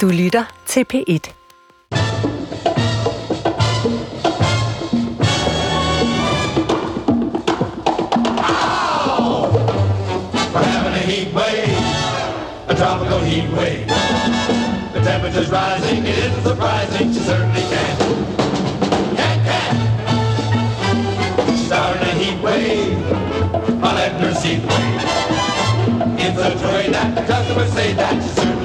Du lytter til P1. a wave, tropical heat wave. The temperature's rising, it isn't surprising, she certainly can. Can, can. She's in a heat wave, I'll let her the way. In a way that the customers say that she certainly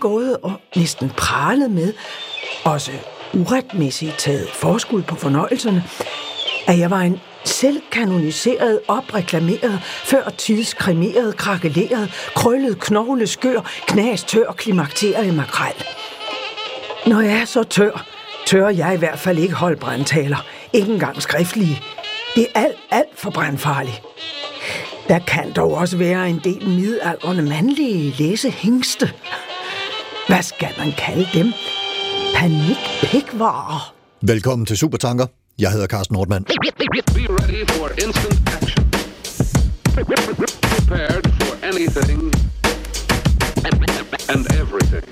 gået og næsten pralet med, også uretmæssigt taget forskud på fornøjelserne, at jeg var en selvkanoniseret, opreklameret, før tidskremeret, krakeleret, krøllet, knogle, skør, knas, tør, klimakteret makrel. Når jeg er så tør, tør jeg i hvert fald ikke holde brandtaler. Ikke engang skriftlige. Det er alt, alt for brandfarligt. Der kan dog også være en del midaldrende mandlige læsehængste. Hvad skal man kalde dem? Panikpikvarer. Velkommen til Supertanker. Jeg hedder Carsten Nordmann. Be ready for instant action. Prepared for anything and everything.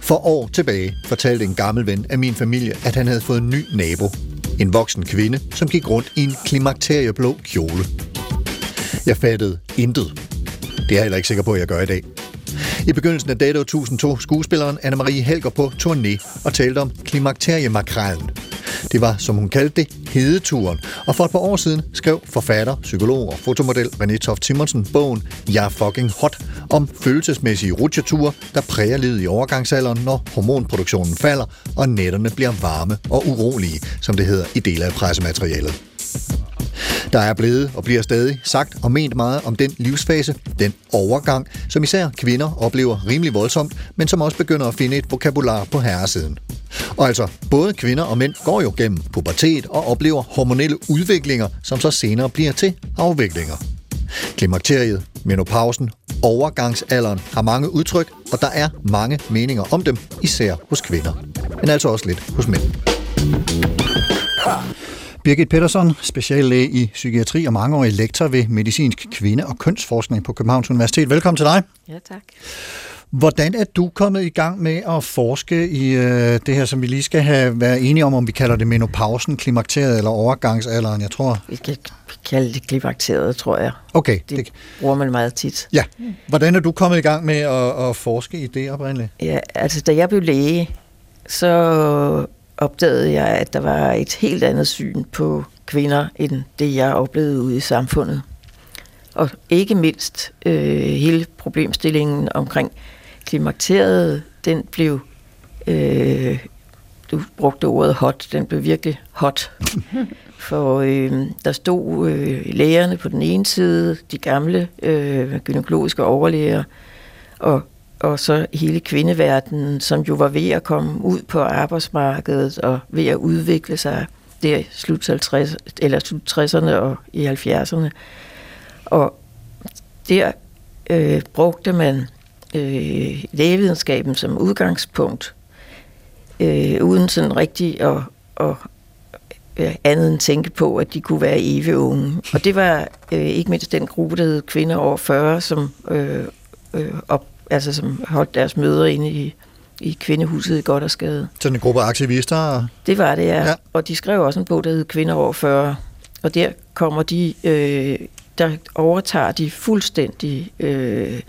For år tilbage fortalte en gammel ven af min familie, at han havde fået en ny nabo. En voksen kvinde, som gik rundt i en klimakterieblå kjole. Jeg fattede intet. Det er jeg heller ikke sikker på, at jeg gør i dag. I begyndelsen af dette år tog skuespilleren Anne-Marie Helger på turné og talte om klimakteriemakrallen. Det var, som hun kaldte det, hedeturen, og for et par år siden skrev forfatter, psykolog og fotomodel René Toft Simonsen bogen Jeg er fucking hot om følelsesmæssige rutsjeture, der præger livet i overgangsalderen, når hormonproduktionen falder, og nætterne bliver varme og urolige, som det hedder i dele af pressematerialet. Der er blevet og bliver stadig sagt og ment meget om den livsfase, den overgang, som især kvinder oplever rimelig voldsomt, men som også begynder at finde et vokabular på herresiden. Og altså, både kvinder og mænd går jo gennem pubertet og oplever hormonelle udviklinger, som så senere bliver til afviklinger. Klimakteriet, menopausen, overgangsalderen har mange udtryk, og der er mange meninger om dem, især hos kvinder. Men altså også lidt hos mænd. Birgit Pettersson, speciallæge i psykiatri og mangeårig lektor ved medicinsk kvinde- og kønsforskning på Københavns Universitet. Velkommen til dig. Ja, tak. Hvordan er du kommet i gang med at forske i øh, det her, som vi lige skal have været enige om, om vi kalder det menopausen, klimakteriet eller overgangsalderen, jeg tror? Vi kan kalde det klimakteret, tror jeg. Okay, Det, det, bruger man meget tit. ja. Hvordan er du kommet i gang med at, at forske i det oprindeligt? Ja, altså da jeg blev læge, så opdagede jeg, at der var et helt andet syn på kvinder, end det jeg oplevede ude i samfundet. Og ikke mindst øh, hele problemstillingen omkring klimakteriet, den blev, øh, du brugte ordet hot, den blev virkelig hot. For øh, der stod øh, lægerne på den ene side, de gamle øh, gynækologiske overlæger, og, og så hele kvindeverdenen, som jo var ved at komme ud på arbejdsmarkedet og ved at udvikle sig der i slut, 50, eller slut 60'erne og i 70'erne. Og der øh, brugte man øh, lægevidenskaben som udgangspunkt, øh, uden sådan rigtig at, at øh, andet end tænke på, at de kunne være evige unge. Og det var øh, ikke mindst den gruppe, der hed kvinder over 40, som, øh, øh, op, altså, som holdt deres møder inde i, i kvindehuset i Godt og Skade. Sådan en gruppe aktivister? Det var det, ja. Ja. ja. Og de skrev også en bog, der hed Kvinder over 40. Og der kommer de, øh, der overtager de fuldstændig øh,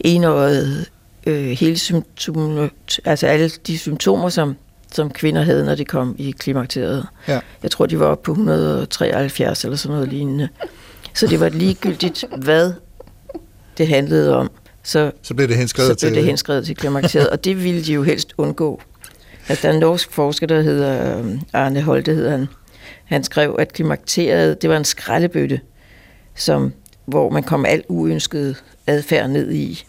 enøjet øh, hele symptomer, altså alle de symptomer, som, som kvinder havde, når de kom i klimakteriet. Ja. Jeg tror, de var oppe på 173 eller sådan noget lignende. Så det var ligegyldigt, hvad det handlede om. Så Så blev det henskrevet så blev til... det henskrevet til klimakteriet, og det ville de jo helst undgå. Altså, der er en norsk forsker, der hedder øhm, Arne Holte, hedder han. Han skrev, at klimakteriet, det var en skraldebøtte, som, hvor man kom alt uønsket adfærd ned i.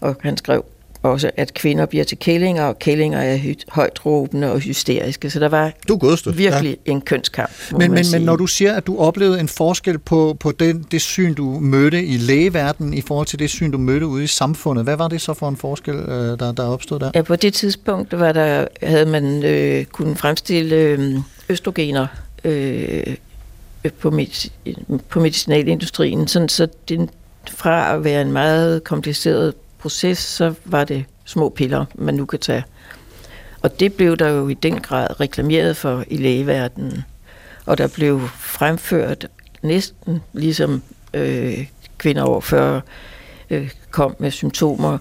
Og han skrev, også, at kvinder bliver til kællinger, og kællinger er hy- højt råbende og hysteriske. Så der var Du godstød. virkelig ja. en kønskamp, Men, men, sige. men når du siger, at du oplevede en forskel på, på den, det syn, du mødte i lægeverdenen i forhold til det syn, du mødte ude i samfundet, hvad var det så for en forskel, øh, der, der opstod der? Ja, på det tidspunkt var der, havde man øh, kunnet fremstille øh, østrogener øh, på, medic- på medicinalindustrien, sådan så den, fra at være en meget kompliceret proces, så var det små piller, man nu kan tage. Og det blev der jo i den grad reklameret for i lægeverdenen. Og der blev fremført næsten ligesom øh, kvinder over 40 øh, kom med symptomer,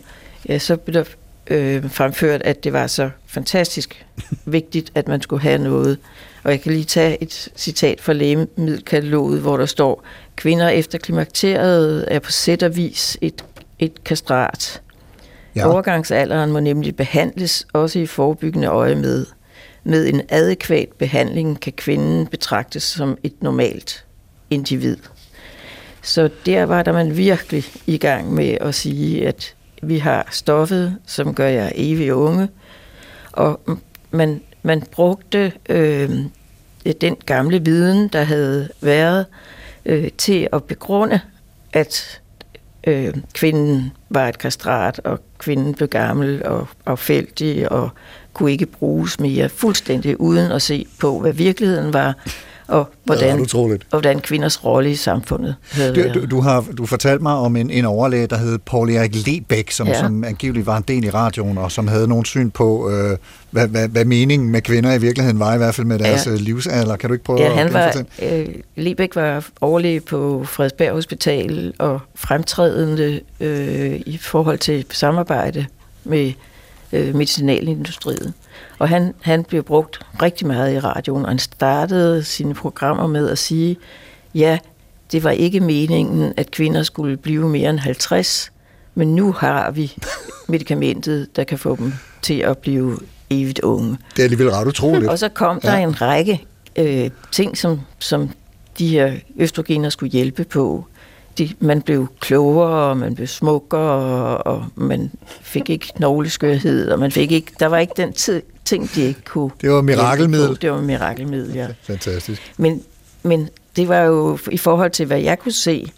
ja, så blev der øh, fremført, at det var så fantastisk vigtigt, at man skulle have noget. Og jeg kan lige tage et citat fra lægemiddelkataloget, hvor der står, kvinder efter klimakteriet er på sæt og vis et, et kastrat. Ja. Overgangsalderen må nemlig behandles også i forebyggende øje med. Med en adekvat behandling kan kvinden betragtes som et normalt individ. Så der var der man virkelig i gang med at sige, at vi har stoffet, som gør jer evig unge, og man, man brugte øh, den gamle viden, der havde været, øh, til at begrunde, at øh, kvinden var et kastrat, og kvinden blev gammel og affældig og kunne ikke bruges mere fuldstændig uden at se på, hvad virkeligheden var, og hvordan, utroligt. og hvordan kvinders rolle i samfundet havde Du, været. du, du har du fortalt mig om en, en overlæge, der hed Paul Erik Lebæk, som, ja. Ja. som angiveligt var en del i radioen, og som havde nogle syn på, øh, hvad, hvad, hvad meningen med kvinder i virkeligheden var, i hvert fald med deres Ja. ja. livsalder. Kan du ikke prøve Ja, han at var, øh, Lebæk var overlæge på Frederiksberg Hospital og fremtrædende øh, i forhold til samarbejde med øh, medicinalindustrien. Og han, han blev brugt rigtig meget i radioen, og han startede sine programmer med at sige, ja, det var ikke meningen, at kvinder skulle blive mere end 50, men nu har vi medicamentet, der kan få dem til at blive evigt unge. Det er alligevel ret utroligt. Og så kom der Ja. en række øh, ting, som, som de her østrogener skulle hjælpe på. De, man blev klogere, og man blev smukkere, og, og man fik ikke knogleskørhed, og man fik ikke, der var ikke den tid, ting, de ikke kunne Det var mirakelmiddel. Det var mirakelmiddel, ja. Fantastisk. Men, men det var jo, i forhold til hvad jeg kunne se,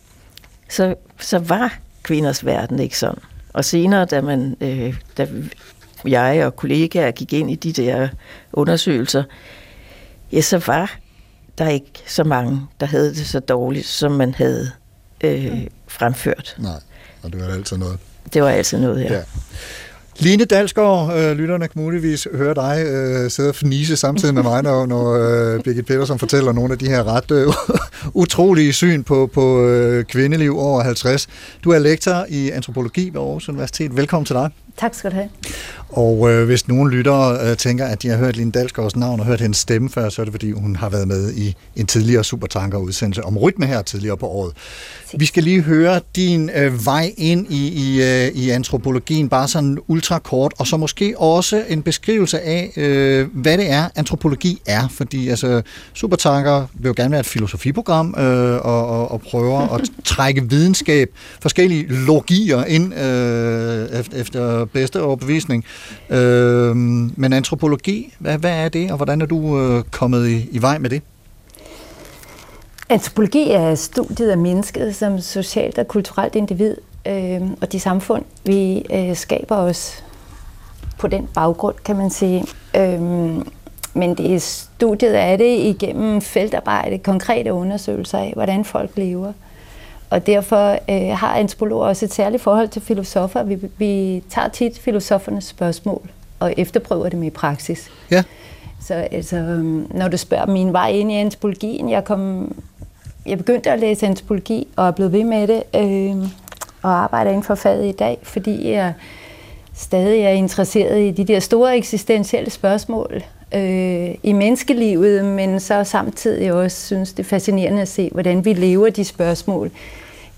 så, så var kvinders verden ikke sådan. Og senere, da, man, øh, da jeg og kollegaer gik ind i de der undersøgelser, ja, så var der ikke så mange, der havde det så dårligt, som man havde øh, fremført. Nej, og det var altid noget. Det var altid noget, ja. Ja. Line Dalsgaard, øh, lytterne kan muligvis høre dig øh, sidde og fnise samtidig med mig, når, når øh, Birgit Petersen fortæller nogle af de her ret øh, utrolige syn på, på øh, kvindeliv over 50. Du er lektor i antropologi ved Aarhus Universitet. Velkommen til dig. Tak skal du have. Og øh, hvis nogen lyttere øh, tænker, at de har hørt Line Dalsgaards navn og hørt hendes stemme før, så er det fordi, hun har været med i en tidligere Supertanker-udsendelse om rytme her tidligere på året. Vi skal lige høre din øh, vej ind i, i, øh, i antropologien, bare sådan ultrakort, og så måske også en beskrivelse af, øh, hvad det er, antropologi er. Fordi altså, Supertanker vil jo gerne være et filosofiprogram øh, og, og, og prøver at trække videnskab, forskellige logier ind øh, efter bedste overbevisning. Øh, men antropologi, hvad, hvad er det, og hvordan er du øh, kommet i, i vej med det? Antropologi er studiet af mennesket som socialt og kulturelt individ, øh, og de samfund, vi øh, skaber os på den baggrund, kan man sige. Øh, men det er studiet af det igennem feltarbejde, konkrete undersøgelser af, hvordan folk lever. Og derfor øh, har antropologer også et særligt forhold til filosofer. Vi, vi tager tit filosofernes spørgsmål og efterprøver dem i praksis. Ja. Så altså, øhm, når du spørger min vej ind i antropologien, jeg, kom, jeg begyndte at læse antropologi og er blevet ved med det, øh, og arbejder inden for faget i dag, fordi jeg stadig er interesseret i de der store eksistentielle spørgsmål øh, i menneskelivet, men så samtidig også synes det er fascinerende at se, hvordan vi lever de spørgsmål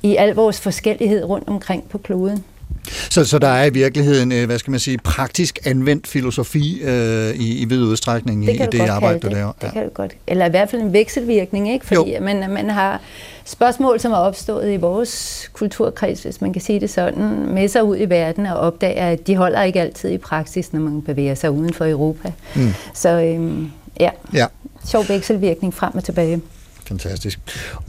i al vores forskellighed rundt omkring på kloden. Så, så der er i virkeligheden, øh, hvad skal man sige, praktisk anvendt filosofi øh, i, i vid udstrækning i, i det arbejde, du det. laver. Det kan du godt. Eller i hvert fald en vekselvirkning, ikke? Fordi man, man har spørgsmål, som er opstået i vores kulturkreds, hvis man kan sige det sådan, med sig ud i verden og opdager, at de holder ikke altid i praksis, når man bevæger sig uden for Europa. Mm. Så øhm, ja, Ja. sjov vekselvirkning frem og tilbage. Fantastisk.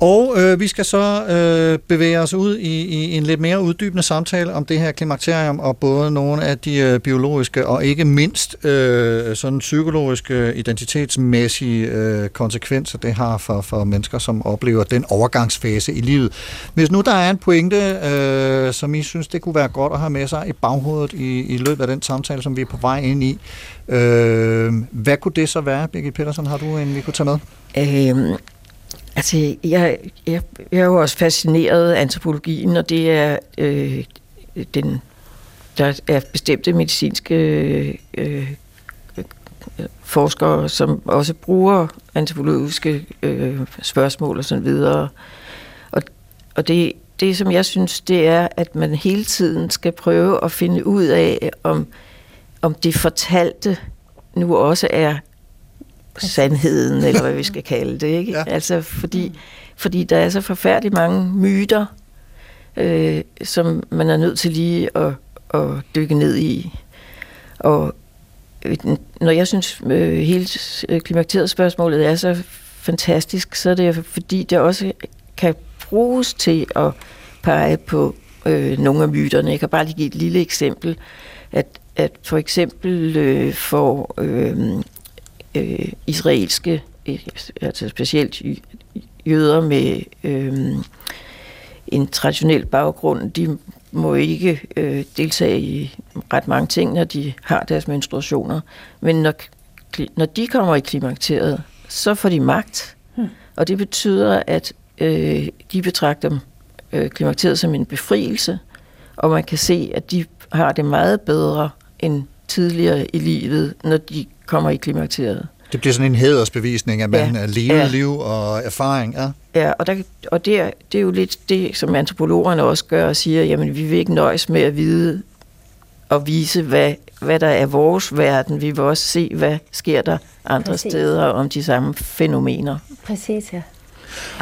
Og øh, vi skal så øh, bevæge os ud i, i en lidt mere uddybende samtale om det her klimakterium, og både nogle af de øh, biologiske og ikke mindst øh, sådan psykologiske, identitetsmæssige øh, konsekvenser, det har for, for mennesker, som oplever den overgangsfase i livet. Hvis nu der er en pointe, øh, som I synes, det kunne være godt at have med sig i baghovedet i, i løbet af den samtale, som vi er på vej ind i, øh, hvad kunne det så være, Birgit Petersen? Har du en, vi kunne tage med? Øhm, altså, jeg, jeg, jeg er jo også fascineret af antropologien, og det er øh, den, der er bestemte medicinske øh, forskere, som også bruger antropologiske øh, spørgsmål og sådan videre. Og, og det, det, som jeg synes, det er, at man hele tiden skal prøve at finde ud af, om, om det fortalte nu også er sandheden, eller hvad vi skal kalde det. Ikke? Ja. Altså, fordi, fordi der er så forfærdeligt mange myter, øh, som man er nødt til lige at, at dykke ned i. Og øh, når jeg synes, øh, hele øh, klimakteriet-spørgsmålet er så fantastisk, så er det fordi, det også kan bruges til at pege på øh, nogle af myterne. Jeg kan bare lige give et lille eksempel, at, at for eksempel øh, for øh, øh, israelske, øh, altså specielt jøder med øh, en traditionel baggrund, de må ikke øh, deltage i ret mange ting, når de har deres menstruationer. Men når, når de kommer i klimakteriet, så får de magt. Hmm. Og det betyder, at øh, de betragter øh, klimakteriet som en befrielse, og man kan se, at de har det meget bedre end tidligere i livet, når de kommer i klimakteriet. Det bliver sådan en hædersbevisning, at man Ja. ja. Ja. liv og erfaring. Ja. Ja, og, der, og det, er, det er jo lidt det, som antropologerne også gør og siger, jamen vi vil ikke nøjes med at vide og vise, hvad, hvad der er vores verden. Vi vil også se, hvad sker der andre Præcis. steder om de samme fænomener. Præcis, ja.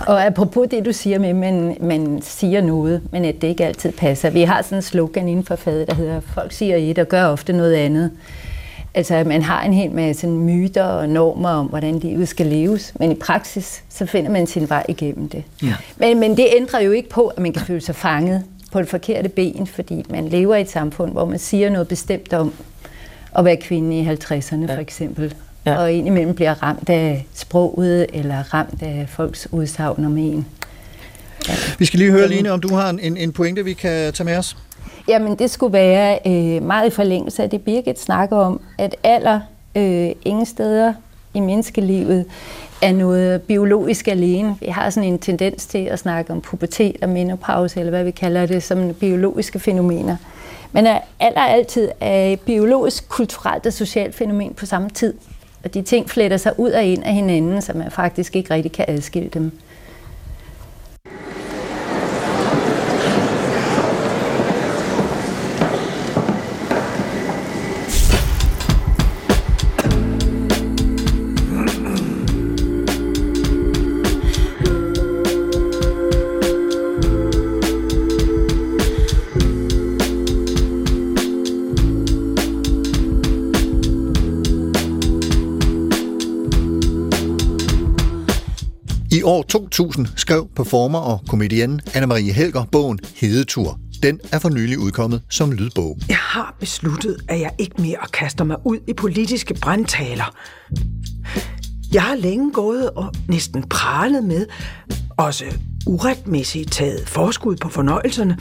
Og apropos det, du siger med, at man, man siger noget, men at det ikke altid passer. Vi har sådan en slogan inden for faget, der hedder, folk siger et og gør ofte noget andet. Altså, at man har en hel masse myter og normer om, hvordan livet skal leves, men i praksis, så finder man sin vej igennem det. Ja. Men, men det ændrer jo ikke på, at man kan føle sig fanget på det forkerte ben, fordi man lever i et samfund, hvor man siger noget bestemt om at være kvinde i 50'erne, for eksempel. Ja. Og indimellem bliver ramt af sproget, eller ramt af folks udsagn om en. Vi skal lige høre, Line, om du har en, en pointe, vi kan tage med os. Jamen, det skulle være øh, meget i forlængelse af det, Birgit snakker om, at alder øh, ingen steder i menneskelivet er noget biologisk alene. Vi har sådan en tendens til at snakke om pubertet og menopause, eller hvad vi kalder det, som biologiske fænomener. Men er alder altid er et biologisk, kulturelt og socialt fænomen på samme tid. Og de ting fletter sig ud og ind af hinanden, så man faktisk ikke rigtig kan adskille dem. År 2000 skrev performer og komedienne Anne-Marie Helger bogen Hedetur. Den er for nylig udkommet som lydbog. Jeg har besluttet, at jeg ikke mere kaster mig ud i politiske brandtaler. Jeg har længe gået og næsten pralet med, også uretmæssigt taget forskud på fornøjelserne,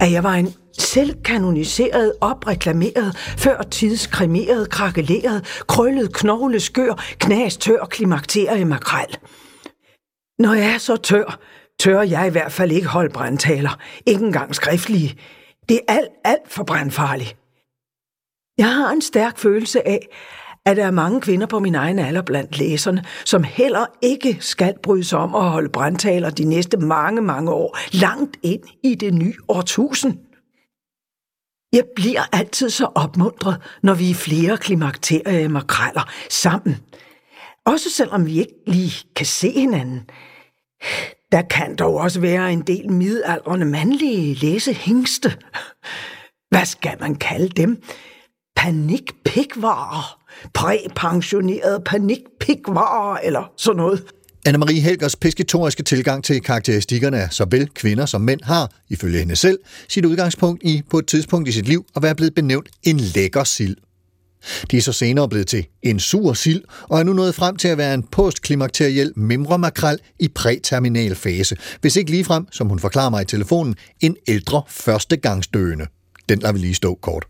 at jeg var en selvkanoniseret, opreklameret, før tidskremeret krakeleret, krøllet, knogle, skør, klimakterie, makrel. Når jeg er så tør, tør jeg i hvert fald ikke holde brandtaler. Ikke engang skriftlige. Det er alt, alt for brandfarligt. Jeg har en stærk følelse af, at der er mange kvinder på min egen alder blandt læserne, som heller ikke skal bryde sig om at holde brandtaler de næste mange, mange år, langt ind i det nye årtusind. Jeg bliver altid så opmuntret, når vi er flere klimakterier makreller sammen. Også selvom vi ikke lige kan se hinanden. Der kan dog også være en del midaldrende mandlige læsehængste. Hvad skal man kalde dem? Panikpikvarer. Præpensionerede panikpikvarer eller sådan noget. Anne-Marie Helgers pisketoriske tilgang til karakteristikkerne af såvel kvinder som mænd har, ifølge hende selv, sit udgangspunkt i på et tidspunkt i sit liv at være blevet benævnt en lækker sild. De er så senere blevet til en sur sild, og er nu nået frem til at være en postklimakteriel mimremakrel i præterminal fase, hvis ikke ligefrem, som hun forklarer mig i telefonen, en ældre førstegangsdøende. Den lader vi lige stå kort.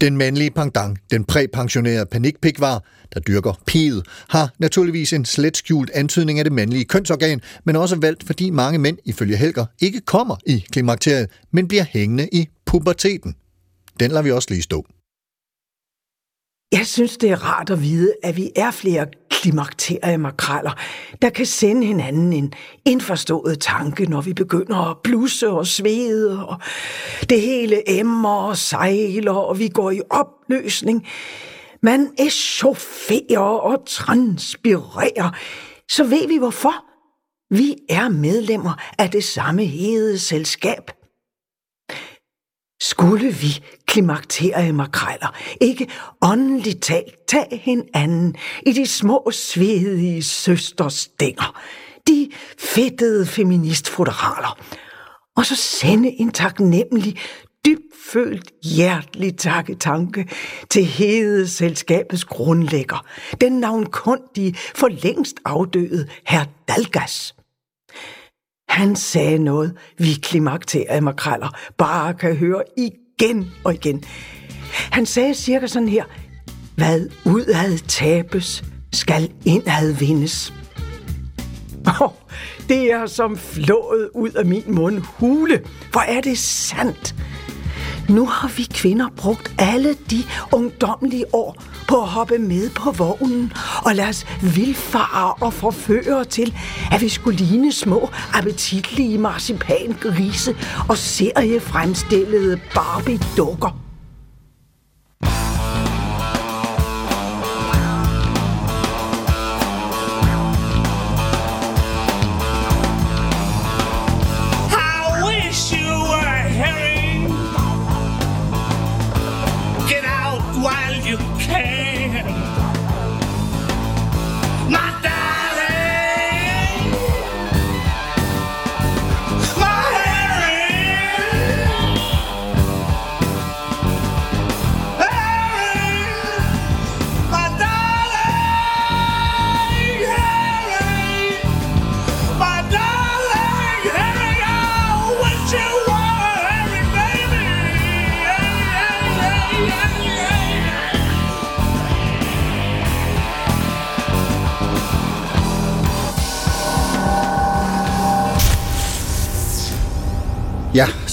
Den mandlige pangdang, den præpensionerede panikpikvar, der dyrker piget, har naturligvis en slet skjult antydning af det mandlige kønsorgan, men også valgt, fordi mange mænd, ifølge Helger, ikke kommer i klimakteriet, men bliver hængende i puberteten. Den lader vi også lige stå. Jeg synes, det er rart at vide, at vi er flere klimakteriemakareller, der kan sende hinanden en indforstået tanke, når vi begynder at blusse og svede, og det hele emmer og sejler, og vi går i opløsning. Man echaufferer og transpirerer, så ved vi hvorfor. Vi er medlemmer af det samme hede selskab. Skulle vi klimakterie makreller ikke åndeligt talt tage hinanden i de små svedige søsterstænger, de fedtede feministfoderaler, og så sende en taknemmelig, dybfølt, hjertelig takketanke til hede selskabets grundlægger, den navnkundige, for længst afdøde herr Dalgas. Han sagde noget, vi klimakterede makraller bare kan høre igen og igen. Han sagde cirka sådan her, hvad udad tabes, skal indad vindes. Oh, det er som flået ud af min mund hule. Hvor er det sandt? Nu har vi kvinder brugt alle de ungdomlige år på at hoppe med på vognen og lade os vildfare og forføre til, at vi skulle ligne små appetitlige marcipangrise og seriefremstillede Barbie-dukker.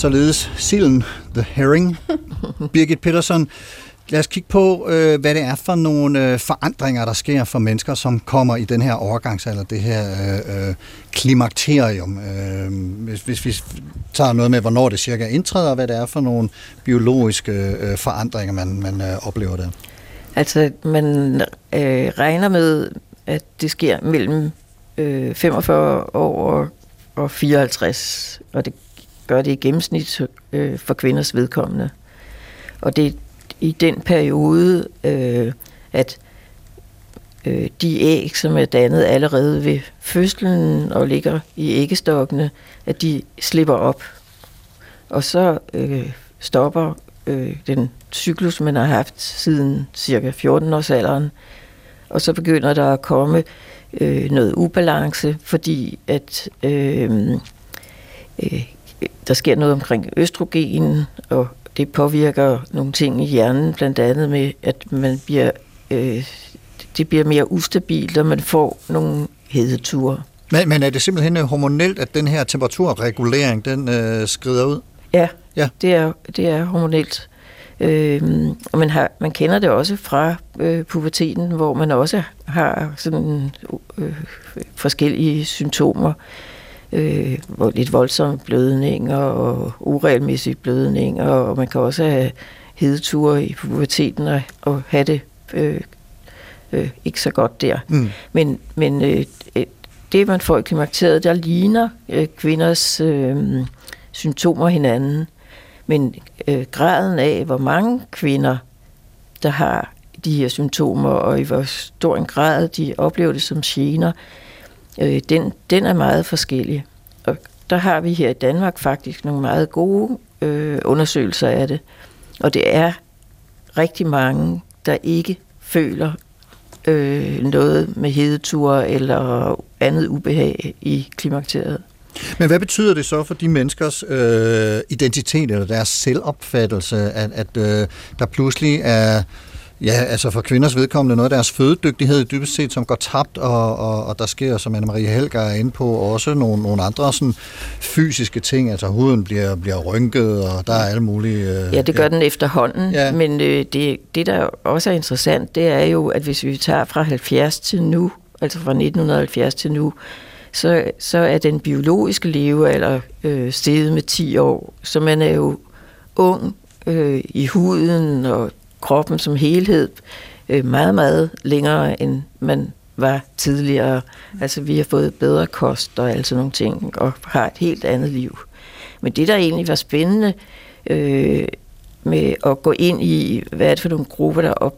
Således silden, The Herring. Birgit Peterson, lad os kigge på, øh, hvad det er for nogle øh, forandringer, der sker for mennesker, som kommer i den her overgangsalder, det her øh, øh, klimakterium. Øh, hvis, hvis vi tager noget med, hvornår det cirka indtræder, og hvad det er for nogle biologiske øh, forandringer, man, man øh, oplever der. Altså, man øh, regner med, at det sker mellem øh, 45 år og, og 54, og det gør det i gennemsnit øh, for kvinders vedkommende. Og det er i den periode, øh, at øh, de æg, som er dannet allerede ved fødslen og ligger i æggestokkene, at de slipper op. Og så øh, stopper øh, den cyklus, man har haft siden cirka 14-årsalderen. Og så begynder der at komme øh, noget ubalance, fordi at øh, øh, der sker noget omkring østrogen, og det påvirker nogle ting i hjernen, blandt andet med, at man bliver, øh, det bliver mere ustabilt, og man får nogle hedeture. Men, men er det simpelthen øh, hormonelt, at den her temperaturregulering, den øh, skrider ud? Ja, Ja. Det, er, det er hormonelt. Øhm, og man, har, man kender det også fra øh, puberteten, hvor man også har sådan øh, forskellige symptomer. øh, hvor lidt voldsomme blødninger og uregelmæssige blødninger, og man kan også have hedeture i puberteten og, og have det øh, øh, ikke så godt der. Mm. Men, men øh, øh, det, man får i klimakteriet, der ligner øh, kvinders øh, symptomer hinanden. Men øh, graden af, hvor mange kvinder, der har de her symptomer, og i hvor stor en grad de oplever det som gener, øh, øh, den, den er meget forskellig. Og der har vi her i Danmark faktisk nogle meget gode øh, undersøgelser af det. Og det er rigtig mange, der ikke føler øh, noget med hedeture eller andet ubehag i klimakteriet. Men hvad betyder det så for de menneskers øh, identitet eller deres selvopfattelse, at, at øh, der pludselig er, ja, altså for kvinders vedkommende, noget af deres fødedygtighed dybest set, som går tabt, og, og, og der sker, som Anne-Marie Helger er inde på, også nogle, nogle andre sådan, fysiske ting, altså huden bliver, bliver rynket, og der er alle mulige... Øh, Ja, det gør ja. den efterhånden, Ja. men øh, det, det, der også er interessant, det er jo, at hvis vi tager fra 70 til nu, altså fra 1970 til nu, så, så er den biologiske levealder øh, steget med 10 år, så man er jo ung øh, i huden og kroppen som helhed øh, meget, meget længere, end man var tidligere. Altså, vi har fået bedre kost og alle sådan nogle ting, og har et helt andet liv. Men det, der egentlig var spændende øh, med at gå ind i, hvad er det for nogle grupper, der op,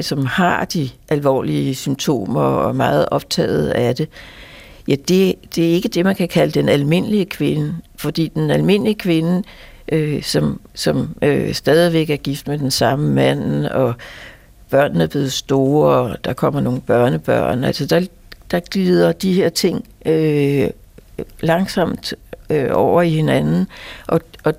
som har de alvorlige symptomer og er meget optaget af det, ja, det, det er ikke det, man kan kalde den almindelige kvinde. Fordi den almindelige kvinde, øh, som, som øh, stadigvæk er gift med den samme mand, og børnene er blevet store, og der kommer nogle børnebørn, altså der, der glider de her ting øh, langsomt øh, over i hinanden, og, og,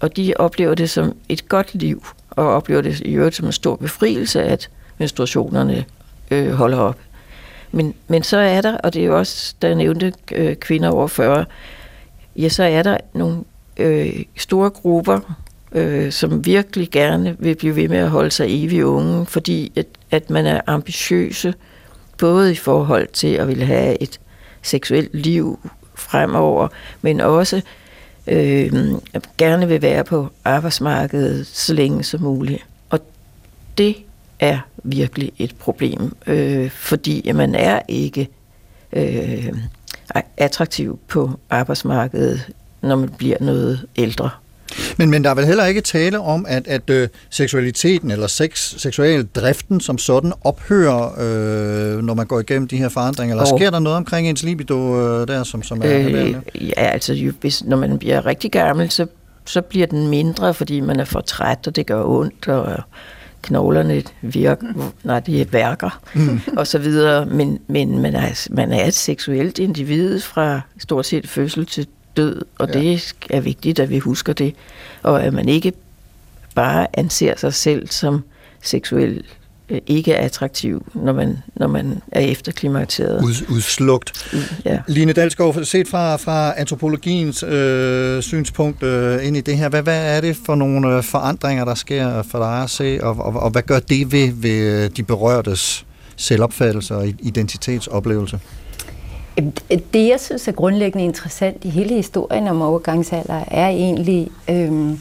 og de oplever det som et godt liv, og oplever det i øvrigt som en stor befrielse, at menstruationerne øh, holder op. Men, men så er der, og det er jo også, da jeg nævnte øh, kvinder over 40, ja, så er der nogle øh, store grupper, øh, som virkelig gerne vil blive ved med at holde sig evig unge, fordi at, at man er ambitiøse, både i forhold til at ville have et seksuelt liv fremover, men også øh, gerne vil være på arbejdsmarkedet så længe som muligt. Og det er virkelig et problem, øh, fordi man er ikke øh, attraktiv på arbejdsmarkedet, når man bliver noget ældre. Men, men der er vel heller ikke tale om, at, at øh, seksualiteten eller sex, seksualdriften som sådan ophører, øh, når man går igennem de her forandringer? Eller Jo. sker der noget omkring ens libido øh, der, som, som er, Øh, ja, altså jo, hvis, når man bliver rigtig gammel, så, så bliver den mindre, fordi man er for træt, og det gør ondt, og knoglerne virker, nej, de værker, mm. og så videre. Men, men man, er, man er et seksuelt individ fra stort set fødsel til død, og Ja. det er vigtigt, at vi husker det. Og at man ikke bare anser sig selv som seksuel øh, ikke attraktiv, når man, når man er efterklimakteriet. Ud, udslugt. Ja. Line Dalsgaard, set fra, fra antropologiens øh, synspunkt øh, ind i det her, hvad, hvad er det for nogle øh, forandringer, der sker for dig at se, og, og, og hvad gør det ved, ved de berørtes selvopfattelse og identitetsoplevelse? Det, jeg synes er grundlæggende interessant i hele historien om overgangsalder, er egentlig øhm,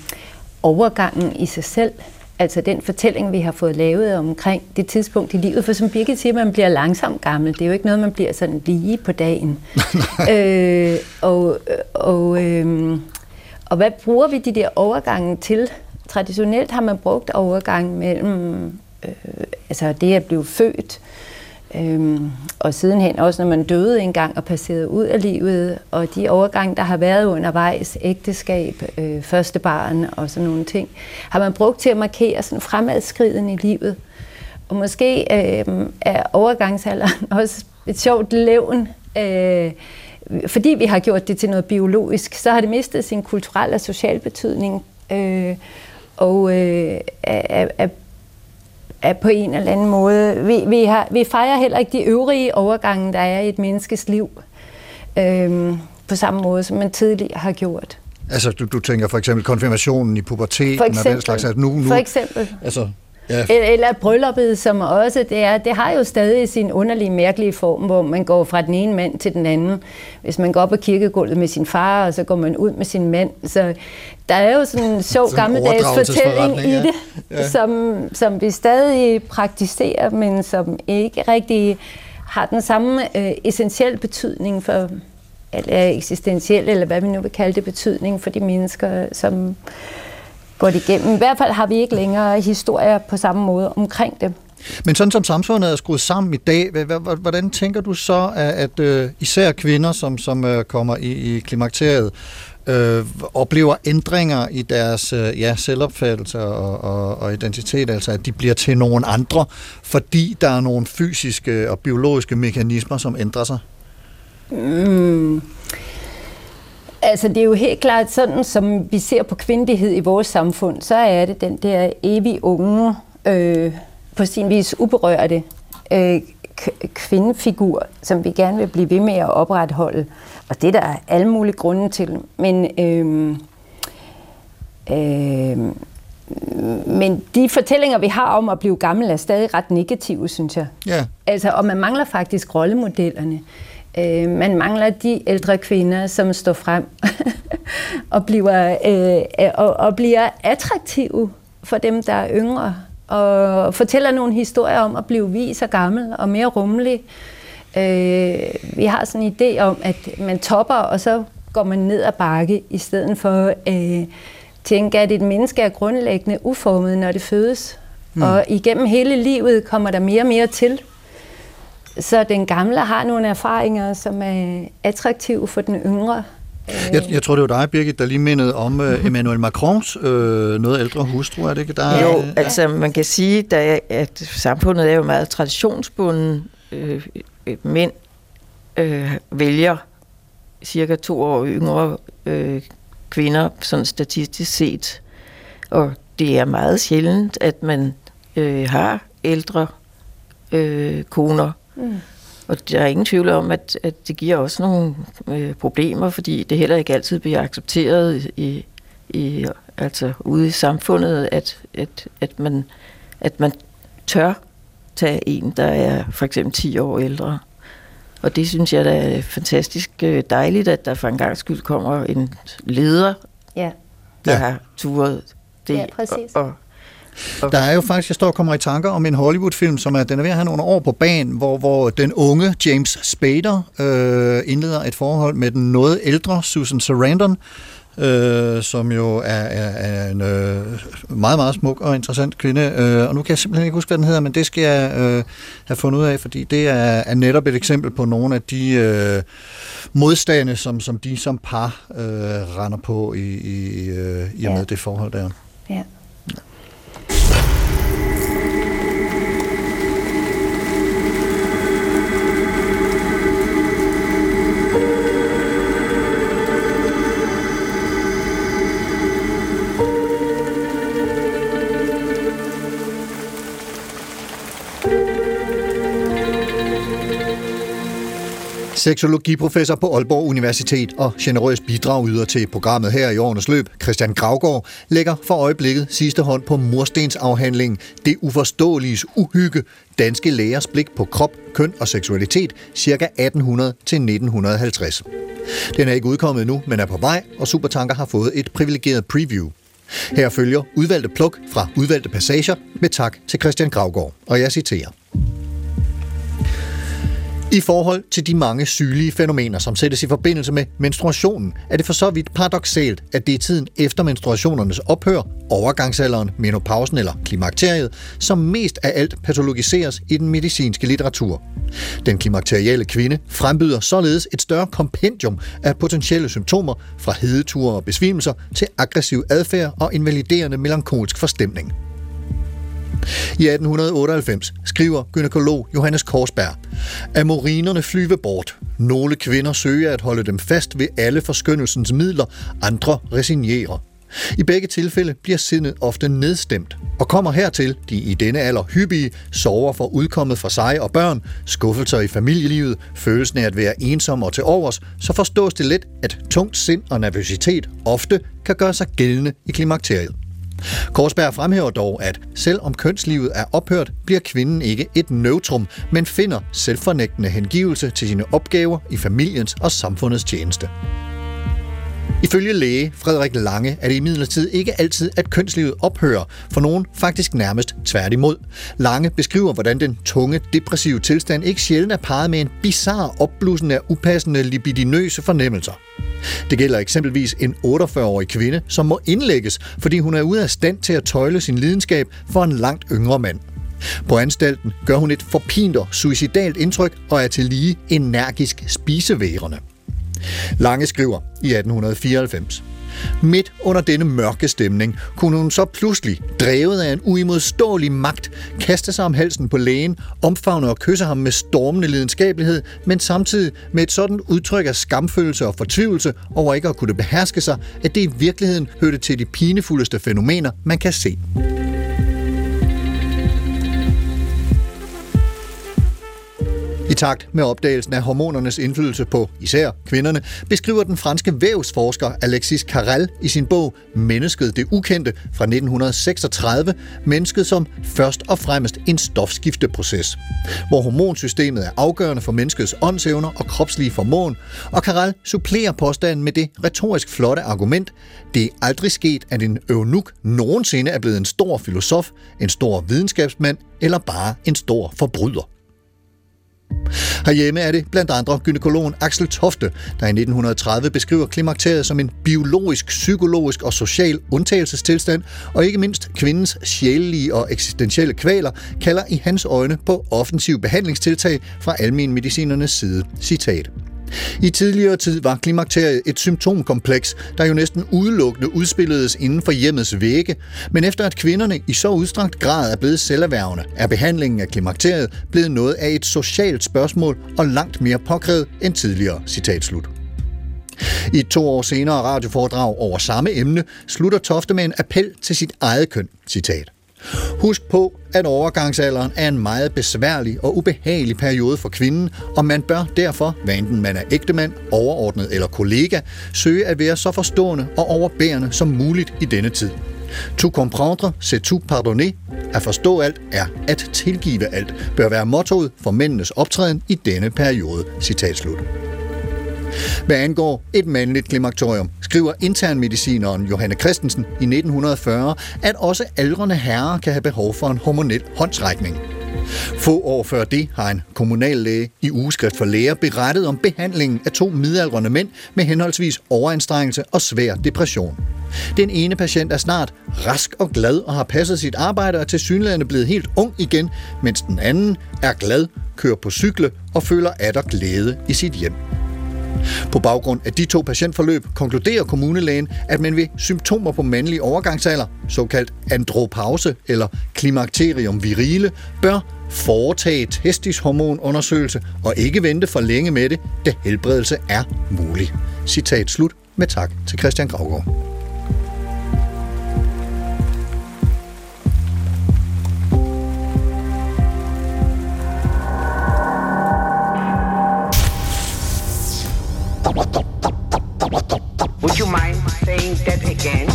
overgangen i sig selv. Altså den fortælling, vi har fået lavet omkring det tidspunkt i livet. For som Birgit siger, man bliver langsomt gammel. Det er jo ikke noget, man bliver sådan lige på dagen. øh, og, og, øhm, og hvad bruger vi de der overgange til? Traditionelt har man brugt overgangen mellem øh, altså det at blive født, Øhm, og sidenhen også, når man døde engang og passerede ud af livet, og de overgange, der har været undervejs, ægteskab, øh, første barn og sådan nogle ting, har man brugt til at markere sådan fremadskriden i livet. Og måske øh, er overgangsalderen også et sjovt levn, øh, fordi vi har gjort det til noget biologisk, så har det mistet sin kulturelle og social betydning, øh, og øh, er, er er på en eller anden måde. Vi, vi, har, vi fejrer heller ikke de øvrige overgange, der er i et menneskes liv, øhm, på samme måde, som man tidligere har gjort. Altså, du, du tænker for eksempel konfirmationen i puberteten For og den eksempel. slags. Altså, nu, nu, For eksempel. Altså, Ja. Eller, brylluppet, som også, det, er, det har jo stadig sin underlige, mærkelige form, hvor man går fra den ene mand til den anden. Hvis man går op på kirkegulvet med sin far, og så går man ud med sin mand. Så der er jo sådan en sjov gammeldags fortælling i det, Ja. som, som vi stadig praktiserer, men som ikke rigtig har den samme øh, essentielle betydning for eller eksistentiel, eller hvad vi nu vil kalde det, betydning for de mennesker, som går det igennem. I hvert fald har vi ikke længere historier på samme måde omkring det. Men sådan som samfundet er skruet sammen i dag, hvordan tænker du så, at, at øh, især kvinder, som, som øh, kommer i, i klimakteriet, øh, oplever ændringer i deres øh, ja, selvopfattelse og, og, og identitet, altså at de bliver til nogen andre, fordi der er nogle fysiske og biologiske mekanismer, som ændrer sig? Mm. Altså det er jo helt klart sådan, som vi ser på kvindelighed i vores samfund, så er det den der evig unge, øh, på sin vis uberørte øh, kvindefigur, som vi gerne vil blive ved med at opretholde. Og det er der alle mulige grunde til. Men, øh, øh, men de fortællinger, vi har om at blive gammel, er stadig ret negative, synes jeg. Ja. Altså, og man mangler faktisk rollemodellerne. Øh, man mangler de ældre kvinder, som står frem og, bliver, øh, og, og bliver attraktive for dem, der er yngre. Og fortæller nogle historier om at blive vis og gammel og mere rummelig. Øh, vi har sådan en idé om, at man topper, og så går man ned ad bakke, i stedet for øh, tænke, at et menneske er grundlæggende uformet, når det fødes. Mm. Og igennem hele livet kommer der mere og mere til. Så den gamle har nogle erfaringer, som er attraktive for den yngre. Jeg, jeg tror, det var dig, Birgit, der lige mindede om uh, Emmanuel Macrons øh, noget ældre hustru, er det ikke? Der, Jo, øh, altså man kan sige, der, at samfundet er jo meget traditionsbunden. Øh, øh, mænd øh, vælger cirka to år yngre øh, kvinder, sådan statistisk set. Og det er meget sjældent, at man øh, har ældre øh, koner. Mm. Og der er ingen tvivl om, at, at det giver også nogle øh, problemer, fordi det heller ikke altid bliver accepteret i, i altså ude i samfundet, at, at, at, man, at man tør tage en, der er for eksempel 10 år ældre. Og det synes jeg da er fantastisk øh, dejligt, at der for en gang skyld kommer en leder, Ja. der Ja. ja. har turet det. Ja, præcis. Og, og, Der er jo faktisk, jeg står og kommer i tanker om en Hollywood-film, som er, den er ved at have nogle år på banen, hvor, hvor den unge James Spader øh, indleder et forhold med den noget ældre Susan Sarandon, øh, som jo er, er, er en øh, meget, meget smuk og interessant kvinde. Øh, og nu kan jeg simpelthen ikke huske, hvad den hedder, men det skal jeg øh, have fundet ud af, fordi det er, er netop et eksempel på nogle af de øh, modstande, som, som de som par øh, render på i, i, øh, i og med Ja. det forhold der. ja. Seksologiprofessor på Aalborg Universitet og generøs bidragyder til programmet her i årenes løb, Christian Gravgaard, lægger for øjeblikket sidste hånd på murstensafhandlingen Det uforståeliges uhygge, danske lægers blik på krop, køn og seksualitet, ca. 1800 til 1950. Den er ikke udkommet nu, men er på vej, og Supertanker har fået et privilegeret preview. Her følger udvalgte pluk fra udvalgte passager med tak til Christian Gravgaard, og jeg citerer. I forhold til de mange sygelige fænomener, som sættes i forbindelse med menstruationen, er det for så vidt paradoxalt, at det er tiden efter menstruationernes ophør, overgangsalderen, menopausen eller klimakteriet, som mest af alt patologiseres i den medicinske litteratur. Den klimakterielle kvinde frembyder således et større kompendium af potentielle symptomer fra hedeture og besvimelser til aggressiv adfærd og invaliderende melankolsk forstemning. I 1898 skriver gynekolog Johannes Korsberg, at morinerne flyve bort. Nogle kvinder søger at holde dem fast ved alle forskyndelsens midler, andre resignerer. I begge tilfælde bliver sindet ofte nedstemt, og kommer hertil de i denne alder hyppige sover for udkommet for sig og børn, skuffelser i familielivet, følelsen af at være ensom og til overs, så forstås det let, at tungt sind og nervøsitet ofte kan gøre sig gældende i klimakteriet. Korsberg fremhæver dog, at selvom kønslivet er ophørt, bliver kvinden ikke et neutrum, men finder selvfornægtende hengivelse til sine opgaver i familiens og samfundets tjeneste. Ifølge læge Frederik Lange er det imidlertid ikke altid, at kønslivet ophører, for nogen faktisk nærmest tværtimod. Lange beskriver, hvordan den tunge, depressive tilstand ikke sjældent er parret med en bizarre opblussen af upassende libidinøse fornemmelser. Det gælder eksempelvis en 48-årig kvinde, som må indlægges, fordi hun er ude af stand til at tøjle sin lidenskab for en langt yngre mand. På anstalten gør hun et forpint og suicidalt indtryk og er til lige energisk spiseværende. Lange skriver i 1894. Midt under denne mørke stemning kunne hun så pludselig, drevet af en uimodståelig magt, kaste sig om halsen på lægen, omfavne og kysse ham med stormende lidenskabelighed, men samtidig med et sådan udtryk af skamfølelse og fortvivlelse over ikke at kunne beherske sig, at det i virkeligheden hørte til de pinefuldeste fænomener, man kan se. I takt med opdagelsen af hormonernes indflydelse på især kvinderne, beskriver den franske vævsforsker Alexis Carrel i sin bog Mennesket det ukendte fra 1936 mennesket som først og fremmest en stofskifteproces, hvor hormonsystemet er afgørende for menneskets åndsevner og kropslige formåen, og Carrel supplerer påstanden med det retorisk flotte argument, det er aldrig sket, at en øvnuk nogensinde er blevet en stor filosof, en stor videnskabsmand eller bare en stor forbryder. Herhjemme er det blandt andre gynekologen Axel Tofte, der i 1930 beskriver klimakteriet som en biologisk, psykologisk og social undtagelsestilstand, og ikke mindst kvindens sjælelige og eksistentielle kvaler kalder i hans øjne på offensiv behandlingstiltag fra almenmedicinernes side. Citat. I tidligere tid var klimakteriet et symptomkompleks, der jo næsten udelukkende udspilledes inden for hjemmets vægge, men efter at kvinderne i så udstrakt grad er blevet selverværende, er behandlingen af klimakteriet blevet noget af et socialt spørgsmål og langt mere påkrævet end tidligere. Citat slut. I et to år senere radioforedrag over samme emne slutter Tofte med en appel til sit eget køn. Citat. Husk på, at overgangsalderen er en meget besværlig og ubehagelig periode for kvinden, og man bør derfor, hvad enten man er ægtemand, overordnet eller kollega, søge at være så forstående og overbærende som muligt i denne tid. To comprendre, c'est tout pardonner. At forstå alt er at tilgive alt, bør være mottoet for mændenes optræden i denne periode. Citat slut. Hvad angår et mandligt klimaktorium, skriver internmedicineren Johanne Christensen i 1940, at også aldrende herrer kan have behov for en hormonel håndsrækning. Få år før det har en kommunallæge i ugeskrift for læger berettet om behandlingen af to midaldrende mænd med henholdsvis overanstrengelse og svær depression. Den ene patient er snart rask og glad og har passet sit arbejde og til synligheden blevet helt ung igen, mens den anden er glad, kører på cykle og føler atter glæde i sit hjem. På baggrund af de to patientforløb konkluderer kommunelægen, at man ved symptomer på mandlig overgangsalder, såkaldt andropause eller klimakterium virile, bør foretage testishormonundersøgelse og ikke vente for længe med det, da helbredelse er mulig. Citat slut med tak til Christian Gravgaard. Would you mind saying that again?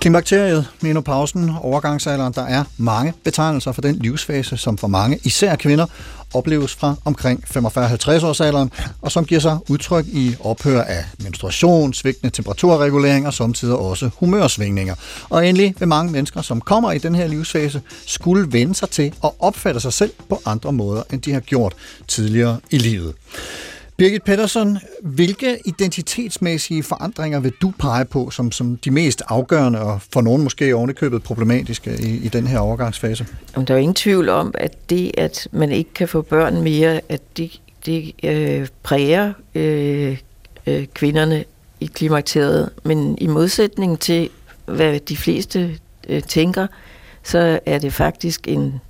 Klimakteriet, menopausen, overgangsalderen, der er mange betegnelser for den livsfase, som for mange, især kvinder, opleves fra omkring 45-50 års alderen, og som giver sig udtryk i ophør af menstruation, svigtende temperaturregulering og samtidig også humørsvingninger. Og endelig vil mange mennesker, som kommer i den her livsfase, skulle vende sig til at opfatte sig selv på andre måder, end de har gjort tidligere i livet. Birgit Pedersen, hvilke identitetsmæssige forandringer vil du pege på som, som de mest afgørende og for nogen måske ovenikøbet problematiske i, i den her overgangsfase? Jamen, der er jo ingen tvivl om, at det, at man ikke kan få børn mere, at det, det øh, præger øh, øh, kvinderne i klimakteriet. Men i modsætning til, hvad de fleste øh, tænker, så er det faktisk en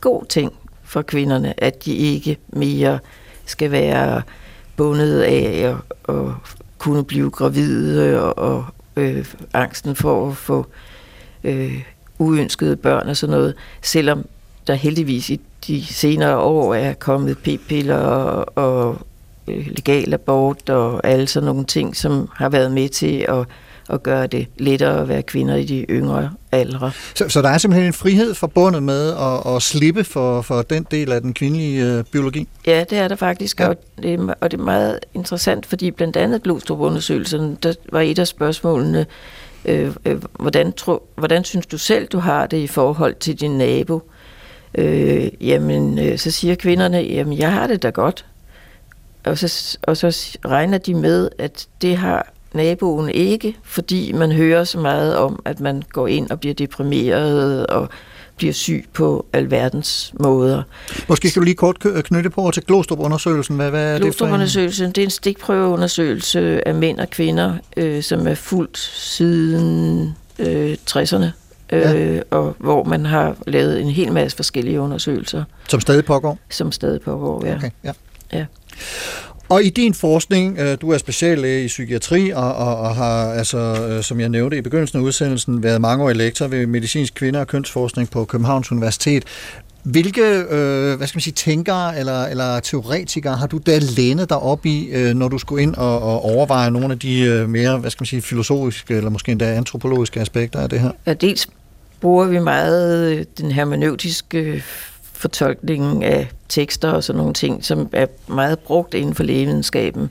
god ting for kvinderne, at de ikke mere skal være bundet af at, at kunne blive gravide og, og øh, angsten for at få øh, uønskede børn og sådan noget, selvom der heldigvis i de senere år er kommet p-piller og, og øh, legal abort og alle sådan nogle ting, som har været med til at, og gøre det lettere at være kvinder i de yngre aldre. Så, så der er simpelthen en frihed forbundet med at, at slippe for, for den del af den kvindelige øh, biologi? Ja, det er der faktisk, Ja. og, det er, og det er meget interessant, fordi blandt andet Glostrup-undersøgelsen, der var et af spørgsmålene, øh, øh, hvordan, tro, hvordan synes du selv, du har det i forhold til din nabo? Øh, jamen, øh, så siger kvinderne, jamen, jeg har det da godt. Og så, og så regner de med, at det har naboen ikke, fordi man hører så meget om, at man går ind og bliver deprimeret og bliver syg på alverdens måder. Måske skal du lige kort knytte på til Glostrup-undersøgelsen. Hvad, hvad er det? Glostrup-undersøgelsen, det er en stikprøveundersøgelse af mænd og kvinder, øh, som er fuldt siden øh, 60'erne, øh, Ja. og hvor man har lavet en hel masse forskellige undersøgelser, Som stadig pågår? som stadig pågår. Ja. Okay, ja. Ja. Og i din forskning, øh, du er speciallæge i psykiatri og, og, og har, altså, øh, som jeg nævnte i begyndelsen af udsendelsen, været mangeårig lektor ved medicinsk kvinder- og kønsforskning på Københavns Universitet. Hvilke øh, hvad skal man sige, tænkere eller, eller teoretikere har du da lænet dig op i, øh, når du skulle ind og, og overveje nogle af de øh, mere hvad skal man sige, filosofiske eller måske endda antropologiske aspekter af det her? Ja, dels bruger vi meget øh, den hermeneutiske fortolkningen af tekster og sådan nogle ting, som er meget brugt inden for lægevidenskaben.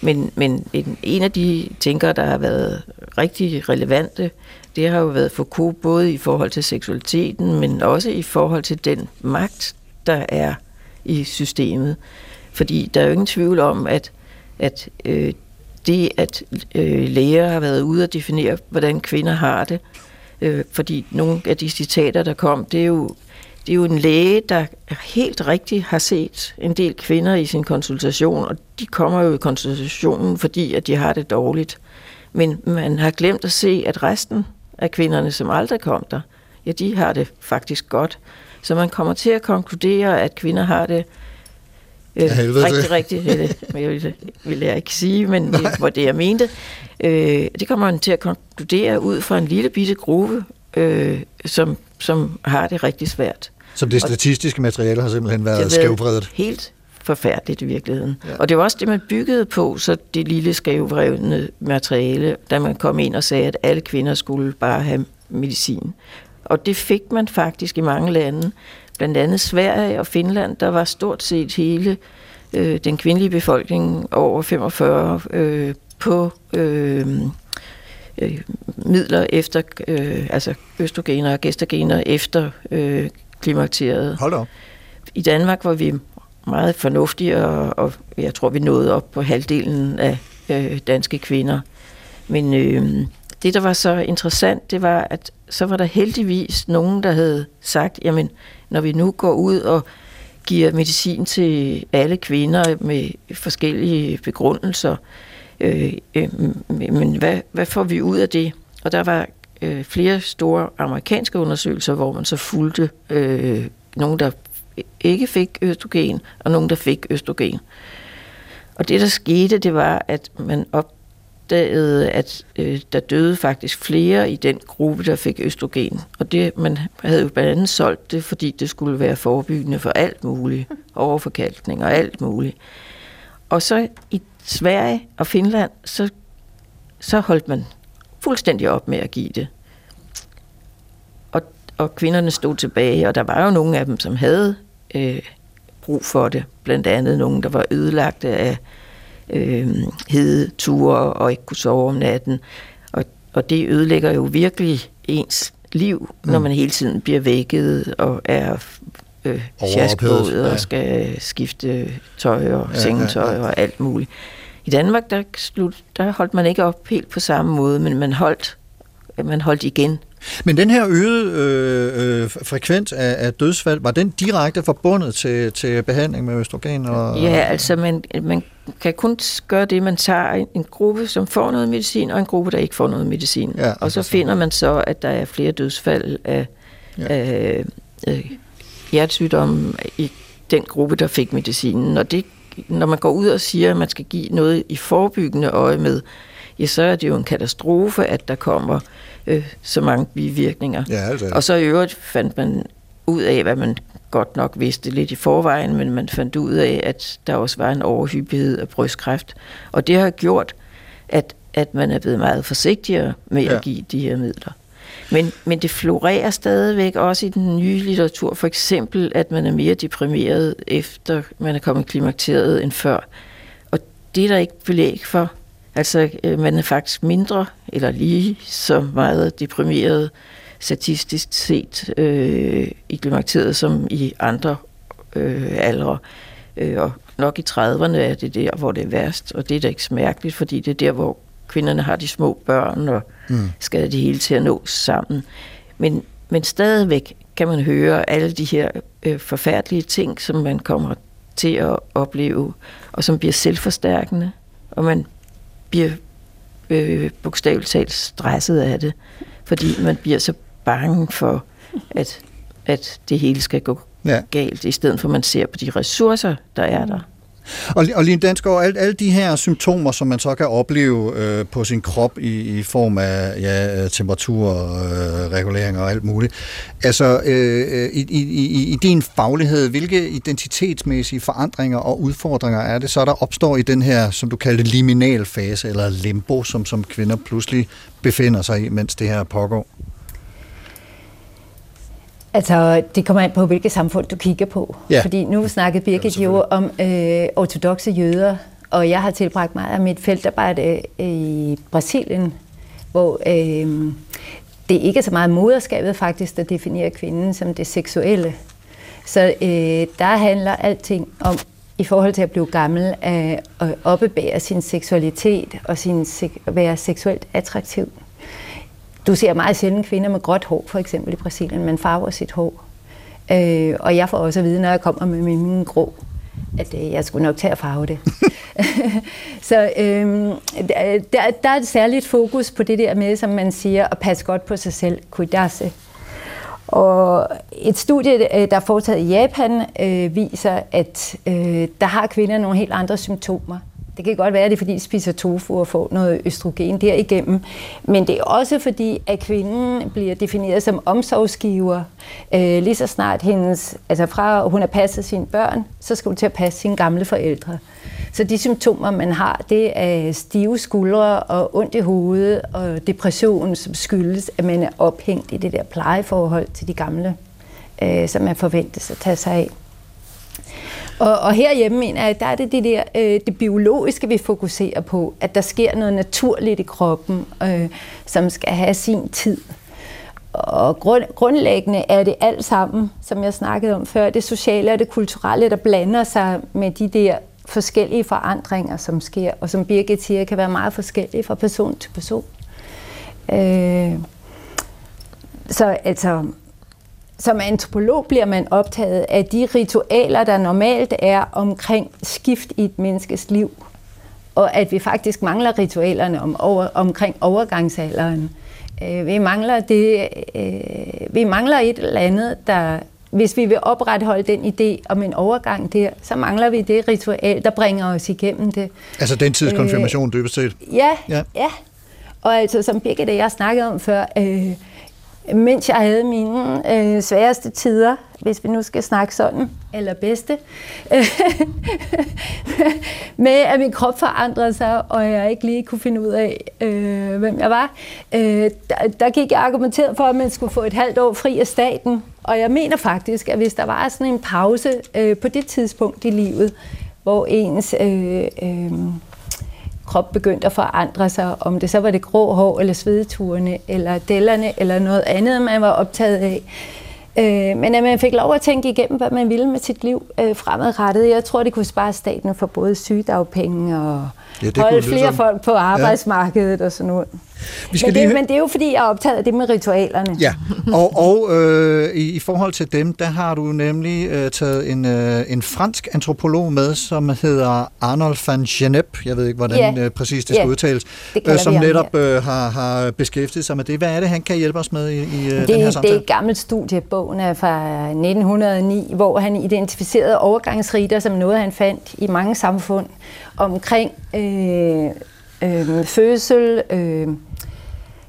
Men, men en, en af de tænkere, der har været rigtig relevante, det har jo været Foucault, både i forhold til seksualiteten, men også i forhold til den magt, der er i systemet. Fordi der er jo ingen tvivl om, at, at øh, det, at øh, læger har været ude og definere, hvordan kvinder har det, øh, fordi nogle af de citater, der kom, det er jo det er jo en læge, der helt rigtigt har set en del kvinder i sin konsultation, og de kommer jo i konsultationen, fordi at de har det dårligt. Men man har glemt at se, at resten af kvinderne, som aldrig kom der, ja, de har det faktisk godt. Så man kommer til at konkludere, at kvinder har det øh, rigtig, rigtig, rigtig, jeg vil, vil jeg ikke sige, men det var det, jeg mente. Øh, det kommer man til at konkludere ud fra en lille bitte gruppe, øh, som, som har det rigtig svært. Som det statistiske materiale har simpelthen været skævvredet. Helt forfærdeligt i virkeligheden. Ja. Og det var også det, man byggede på, så det lille skævvrevne materiale, da man kom ind og sagde, at alle kvinder skulle bare have medicin. Og det fik man faktisk i mange lande. Blandt andet Sverige og Finland, der var stort set hele øh, den kvindelige befolkning over 45 øh, på øh, øh, midler efter, øh, altså østrogener og gestagener efter øh, klimakteriet. Hold op. I Danmark var vi meget fornuftige, og, og jeg tror, vi nåede op på halvdelen af øh, danske kvinder. Men øh, det, der var så interessant, det var, at så var der heldigvis nogen, der havde sagt, jamen, når vi nu går ud og giver medicin til alle kvinder med forskellige begrundelser, øh, øh, men hvad, hvad får vi ud af det? Og der var øh, flere store amerikanske undersøgelser, hvor man så fulgte øh, nogen, der ikke fik østrogen, og nogen, der fik østrogen. Og det, der skete, det var, at man opdagede, at øh, der døde faktisk flere i den gruppe, der fik østrogen. Og det, man havde jo blandt andet solgt det, fordi det skulle være forebyggende for alt muligt, overforkalkning og alt muligt. Og så i Sverige og Finland, så, så holdt man fuldstændig op med at give det. Og, og kvinderne stod tilbage, og der var jo nogle af dem, som havde øh, brug for det. Blandt andet nogle, der var ødelagte af øh, hedeture og ikke kunne sove om natten. Og, og det ødelægger jo virkelig ens liv, mm. når man hele tiden bliver vækket og er øh, sjaskvåd ja. og skal skifte tøj og Ja, sengetøj ja. ja. og alt muligt. I Danmark, der, slut, der holdt man ikke op helt på samme måde, men man holdt, man holdt igen. Men den her øgede øh, øh, frekvens af, af dødsfald, var den direkte forbundet til, til behandling med østrogen? Og, Ja, altså man, man kan kun gøre det, man tager en, en gruppe, som får noget medicin, og en gruppe, der ikke får noget medicin. Ja, og så altså. finder man så, at der er flere dødsfald af, ja. af øh, hjertesygdomme i den gruppe, der fik medicinen. Og det, når man går ud og siger, at man skal give noget i forebyggende øje med, ja, så er det jo en katastrofe, at der kommer øh, så mange bivirkninger. Ja, altså. Og så i øvrigt fandt man ud af, hvad man godt nok vidste lidt i forvejen, men man fandt ud af, at der også var en overhyppighed af brystkræft. Og det har gjort, at at man er blevet meget forsigtigere med ja. At give de her midler. Men, men det florerer stadigvæk også i den nye litteratur. For eksempel, at man er mere deprimeret, efter man er kommet klimakteriet end før. Og det er der ikke belæg for. Altså, øh, man er faktisk mindre eller lige så meget deprimeret statistisk set øh, i klimakteriet som i andre øh, aldre. Øh, og nok i 30'erne er det der, hvor det er værst, og det er da ikke så mærkeligt, fordi det er der, hvor kvinderne har de små børn og mm. skal det hele til at nå sammen. Men, men stadigvæk kan man høre alle de her øh, forfærdelige ting, som man kommer til at opleve, og som bliver selvforstærkende, og man bliver øh, bogstaveligt talt stresset af det, fordi man bliver så bange for, at, at det hele skal gå Ja. galt, i stedet for at man ser på de ressourcer, der er der. Og, og Line Dansgaard, alle, alle de her symptomer, som man så kan opleve øh, på sin krop i, i form af ja, temperatur, øh, øh regulering og alt muligt. Altså, øh, øh i, i, i, i din faglighed, hvilke identitetsmæssige forandringer og udfordringer er det så, der opstår i den her, som du kalder liminalfase, eller limbo, som, som kvinder pludselig befinder sig i, mens det her pågår? Altså, det kommer an på, hvilket samfund du kigger på. Ja. Fordi nu snakkede Birgit jo om øh, ortodoxe jøder, og jeg har tilbragt meget af mit feltarbejde øh, i Brasilien, hvor øh, det er ikke så meget moderskabet faktisk, der definerer kvinden som det seksuelle. Så øh, der handler alting om, i forhold til at blive gammel, at oppebære sin seksualitet og sin være seksuelt attraktiv. Du ser meget sjældent kvinder med gråt hår, for eksempel i Brasilien. Man farver sit hår. Øh, og jeg får også at vide, når jeg kommer med min grå, at øh, jeg skulle nok tage at farve det. så øh, der, der er et særligt fokus på det der med, som man siger, at passe godt på sig selv, kuidarse. Og et studie, øh, der er foretaget i Japan, øh, viser, at øh, der har kvinder nogle helt andre symptomer. Det kan godt være, at det er, fordi de spiser tofu og får noget østrogen derigennem. Men det er også fordi, at kvinden bliver defineret som omsorgsgiver. Øh, lige så snart hendes, altså fra hun har passet sine børn, så skal hun til at passe sine gamle forældre. Så de symptomer, man har, det er stive skuldre og ondt i hovedet og depression, som skyldes, at man er ophængt i det der plejeforhold til de gamle, øh, som man forventes at tage sig af. Og, og herhjemme mener jeg, der er det det der, øh, det biologiske, vi fokuserer på, at der sker noget naturligt i kroppen, øh, som skal have sin tid. Og grund, grundlæggende er det alt sammen, som jeg snakkede om før, det sociale og det kulturelle, der blander sig med de der forskellige forandringer, som sker, og som Birgit siger, kan være meget forskellige fra person til person. Øh, så altså, som antropolog bliver man optaget af de ritualer, der normalt er omkring skift i et menneskes liv. Og at vi faktisk mangler ritualerne om over, omkring overgangsalderen. Øh, vi, mangler det, øh, vi mangler et eller andet, der... Hvis vi vil opretholde den idé om en overgang der, så mangler vi det ritual, der bringer os igennem det. Altså den tids konfirmation, dybest set. Ja, Ja. ja. Og altså, som Birgit og jeg snakkede om før, øh, mens jeg havde mine øh, sværeste tider, hvis vi nu skal snakke sådan, eller bedste, med at min krop forandrede sig, og jeg ikke lige kunne finde ud af, øh, hvem jeg var, øh, der, der gik jeg argumenteret for, at man skulle få et halvt år fri af staten. Og jeg mener faktisk, at hvis der var sådan en pause øh, på det tidspunkt i livet, hvor ens øh, øh, krop begyndte at forandre sig, om det så var det grå hår, eller svedeturene, eller dellerne, eller noget andet, man var optaget af. Øh, men at man fik lov at tænke igennem, hvad man ville med sit liv øh, fremadrettet. Jeg tror, det kunne spare staten for både sygedagpenge og Ja, holde flere som. folk på arbejdsmarkedet ja. og sådan noget. Vi skal Men lige det, hø- men det er jo fordi, jeg er optaget af det med ritualerne. Ja, og, og øh, i, i forhold til dem, der har du nemlig øh, taget en, øh, en fransk antropolog med, som hedder Arnold van Genep. Jeg ved ikke, hvordan Ja. øh, præcis det skal Ja, udtales. det kalder som ham netop øh, har, har beskæftiget sig med det. Hvad er det, han kan hjælpe os med i, i øh, den her Det, det er samtale? et gammelt studie. Bogen er fra 1909, hvor han identificerede overgangsriter som noget, han fandt i mange samfund omkring øh, øh, fødsel, øh,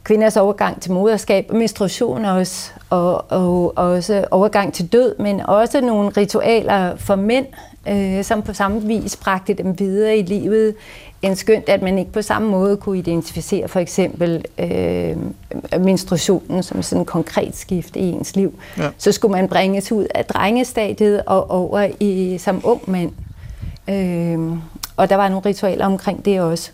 kvinders overgang til moderskab, menstruation også, og, og også overgang til død, men også nogle ritualer for mænd, øh, som på samme vis bragte dem videre i livet, en skønt, at man ikke på samme måde kunne identificere for eksempel øh, menstruationen som sådan en konkret skift i ens liv, Ja. så skulle man bringes ud af drengestadiet og over i som ung mand. Øh, og der var nogle ritualer omkring det også.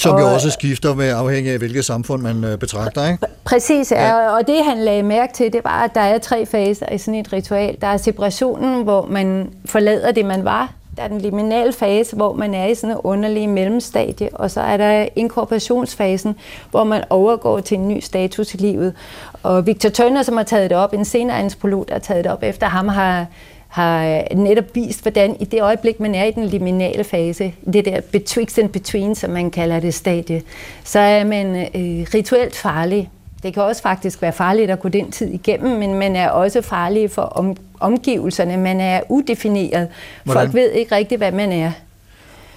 Som jo Og- også skifter med afhængig af, hvilket samfund man øh, betragter, ikke? Præcis, ja. og det han lagde mærke til, det var, at der er tre faser i sådan et ritual. Der er separationen, hvor man forlader det, man var. Der er den liminale fase, hvor man er i sådan en underlig mellemstadie. Og så er der inkorporationsfasen, hvor man overgår til en ny status i livet. Og Victor Turner, som har taget det op, en senere antropolog, der har taget det op efter ham, har har netop vist, hvordan i det øjeblik, man er i den liminale fase, det der betwixt and between, som man kalder det stadie, så er man øh, rituelt farlig. Det kan også faktisk være farligt at gå den tid igennem, men man er også farlig for om, omgivelserne. Man er udefineret. Hvordan? Folk ved ikke rigtigt, hvad man er.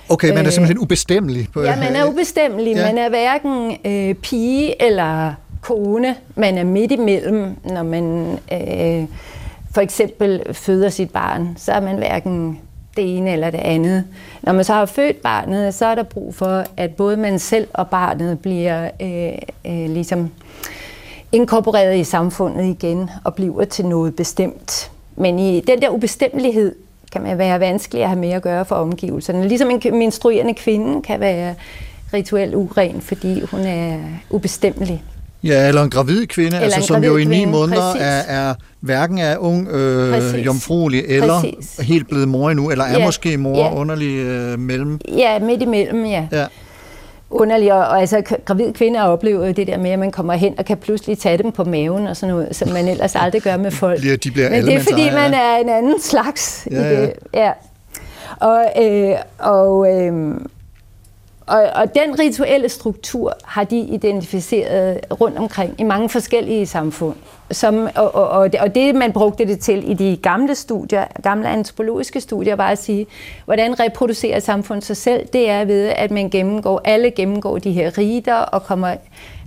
Okay, man er Øh, simpelthen ubestemmelig. På, Ja, man er ubestemmelig. Ja. Man er hverken øh, pige eller kone. Man er midt imellem, når man øh, for eksempel føder sit barn. Så er man hverken det ene eller det andet. Når man så har født barnet, så er der brug for, at både man selv og barnet bliver øh, øh, ligesom inkorporeret i samfundet igen og bliver til noget bestemt. Men i den der ubestemmelighed kan man være vanskelig at have med at gøre for omgivelserne. Ligesom en menstruerende kvinde kan være rituelt uren, fordi hun er ubestemmelig. Ja, eller en gravid kvinde, Eller altså, en som jo gravid i ni måneder præcis. er, er hverken er ung øh, Præcis. jomfruelig eller Præcis. helt blevet mor endnu, eller er Ja, måske mor ja. underlig øh, mellem. Ja, midt imellem, ja. Ja. Underlig, og, og altså k- gravid kvinder oplever jo det der med, at man kommer hen og kan pludselig tage dem på maven og sådan noget, som man ellers aldrig gør med folk. Bliver- de bliver Men det er fordi, ejer, man ja. er en anden slags Ja, i det. Ja. Og, øh, og, øh, og, og den rituelle struktur har de identificeret rundt omkring i mange forskellige samfund. Som, og, og, og, det, og det, man brugte det til i de gamle studier, gamle antropologiske studier, var at sige, hvordan reproducerer samfundet samfund sig selv? Det er ved, at man gennemgår, alle gennemgår de her riter og kommer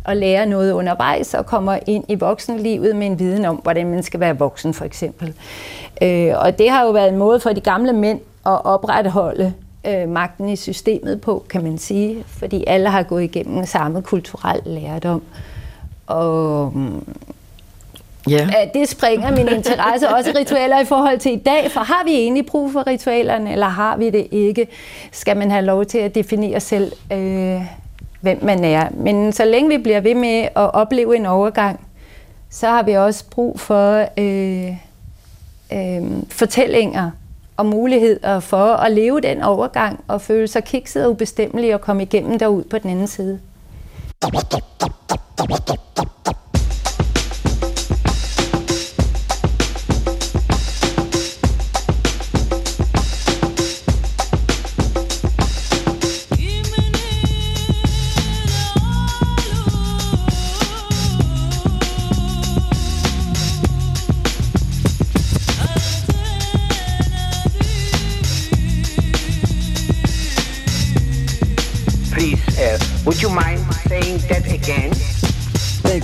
og lærer noget undervejs og kommer ind i voksenlivet med en viden om, hvordan man skal være voksen, for eksempel. Øh, og det har jo været en måde for de gamle mænd at opretholde øh, magten i systemet på, kan man sige, fordi alle har gået igennem samme kulturel lærdom. Og Ja. at det springer min interesse også ritualer i forhold til i dag, for har vi egentlig brug for ritualerne, eller har vi det ikke? Skal man have lov til at definere selv, øh, hvem man er? Men så længe vi bliver ved med at opleve en overgang, så har vi også brug for øh, øh, fortællinger og muligheder for at leve den overgang og føle sig kikset og ubestemmelig og komme igennem derud på den anden side.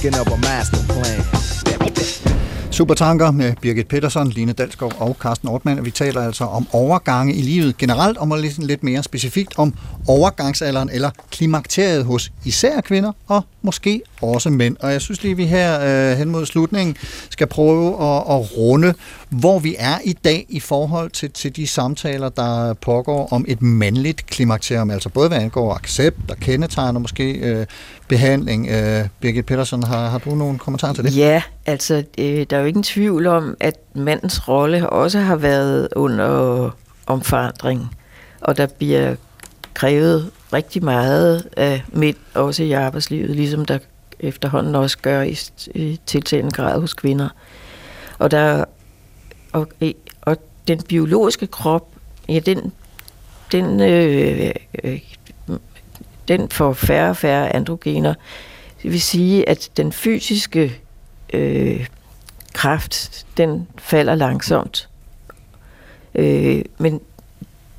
Thinking of a master plan. Supertanker med Birgit Petersen, Line Dalskov og Carsten Ortmann. og Vi taler altså om overgange i livet generelt, om lidt, lidt mere specifikt om overgangsalderen eller klimakteriet hos især kvinder og måske også mænd. Og jeg synes lige, vi her øh, hen mod slutningen skal prøve at, at runde, hvor vi er i dag i forhold til, til de samtaler, der pågår om et mandligt klimakterium, altså både hvad angår accept og kendetegner måske øh, behandling. Øh, Birgit Petersen, har, har du nogle kommentarer til det? Ja, altså øh, der er jo ingen tvivl om, at mandens rolle også har været under omforandring, og der bliver krævet rigtig meget af mænd, også i arbejdslivet, ligesom der efterhånden også gør i, i tiltagende grad hos kvinder. Og, der, og, og den biologiske krop, ja, den, den, øh, øh, den får færre og færre androgener. Det vil sige, at den fysiske øh, kraft, den falder langsomt. Øh, men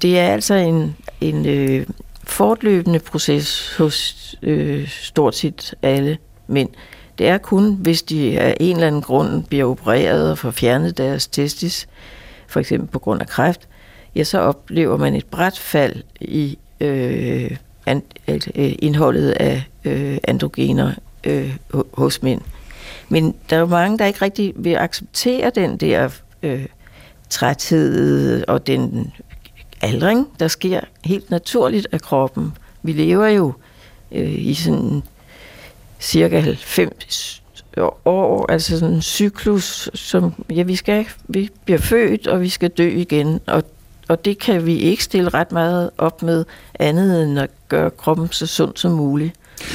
det er altså en, en øh, fortløbende proces hos øh, stort set alle mænd. Det er kun, hvis de af en eller anden grund bliver opereret og får fjernet deres testis, for eksempel på grund af kræft, ja, så oplever man et bræt fald i øh, an, altså, øh, indholdet af øh, androgener øh, hos mænd. Men der er jo mange, der ikke rigtig vil acceptere den der øh, træthed og den aldring, der sker helt naturligt af kroppen. Vi lever jo øh, i sådan cirka 90 år, altså sådan en cyklus, som, ja, vi skal, vi bliver født, og vi skal dø igen, og, og det kan vi ikke stille ret meget op med andet end at gøre kroppen så sund som muligt.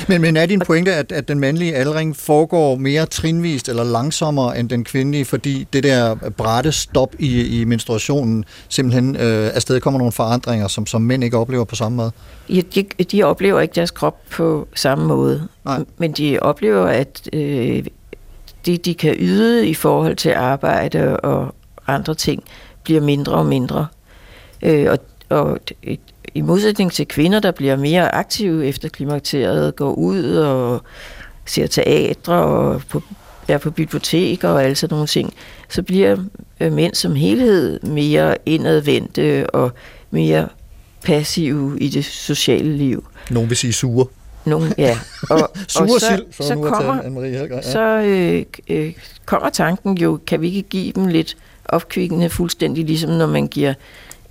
Men, men er din pointe, at, at den mandlige aldring foregår mere trinvist eller langsommere end den kvindelige, fordi det der brætte stop i, i menstruationen simpelthen øh, afsted kommer nogle forandringer, som, som mænd ikke oplever på samme måde? Ja, de, de oplever ikke deres krop på samme måde, Nej. men de oplever, at øh, det, de kan yde i forhold til arbejde og andre ting, bliver mindre og mindre. Øh, og, og et- i modsætning til kvinder, der bliver mere aktive efter klimakteriet, går ud og ser teatre og på, er på biblioteker og alle sådan nogle ting, så bliver øh, mænd som helhed mere indadvendte og mere passive i det sociale liv. Nogen vil sige sure. Nogle, ja. Og, Sure og så, sild, for så, tage kommer, ja. så øh, øh, kommer tanken jo, kan vi ikke give dem lidt opkvikkende fuldstændig, ligesom når man giver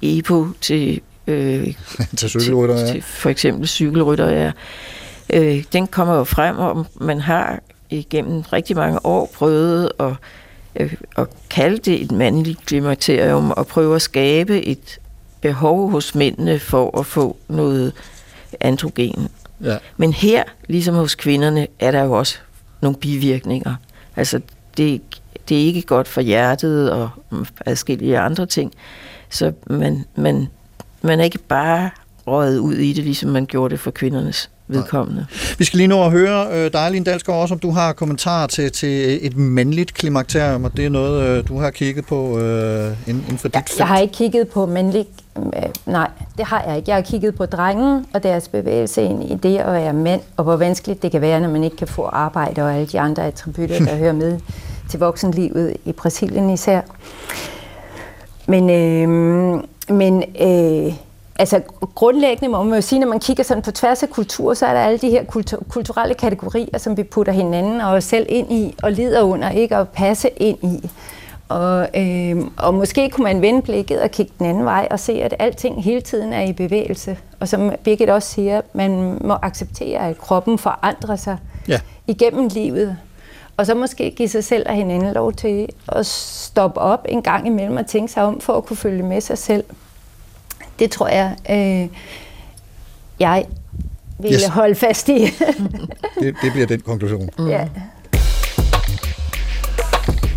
EPO til, øh, Til cykelrytter, ja. til for eksempel cykelrytter. Ja. Øh, den kommer jo frem, og man har igennem rigtig mange år prøvet at, øh, at kalde det et mandligt klimakterium, og prøve at skabe et behov hos mændene for at få noget androgen. Ja. Men her, ligesom hos kvinderne, er der jo også nogle bivirkninger. Altså, det, det er ikke godt for hjertet og adskillige andre ting. Så man, man, man er ikke bare røget ud i det, ligesom man gjorde det for kvindernes vedkommende. Vi skal lige nå at høre øh, dig, Line Dalsgaard, også om du har kommentarer til, til et mandligt klimakterium, og det er noget, øh, du har kigget på øh, inden, inden for dit felt. Jeg har ikke kigget på mandlig... øh, Nej, det har jeg ikke. Jeg har kigget på drengen og deres bevægelse ind i det at være mænd, og hvor vanskeligt det kan være, når man ikke kan få arbejde og alle de andre attributter, der hører med til voksenlivet i Brasilien især. Men, øh, men øh, altså grundlæggende må man jo sige, når man kigger sådan på tværs af kultur, så er der alle de her kultur, kulturelle kategorier, som vi putter hinanden og os selv ind i og lider under, ikke at passe ind i. Og, øh, og måske kunne man vende blikket og kigge den anden vej og se, at alting hele tiden er i bevægelse. Og som Birgit også siger, man må acceptere, at kroppen forandrer sig Ja. igennem livet. Og så måske give sig selv og hinanden lov til at stoppe op en gang imellem og tænke sig om for at kunne følge med sig selv. Det tror jeg, øh, jeg ville Yes. holde fast i. Det, det bliver den konklusion. ja.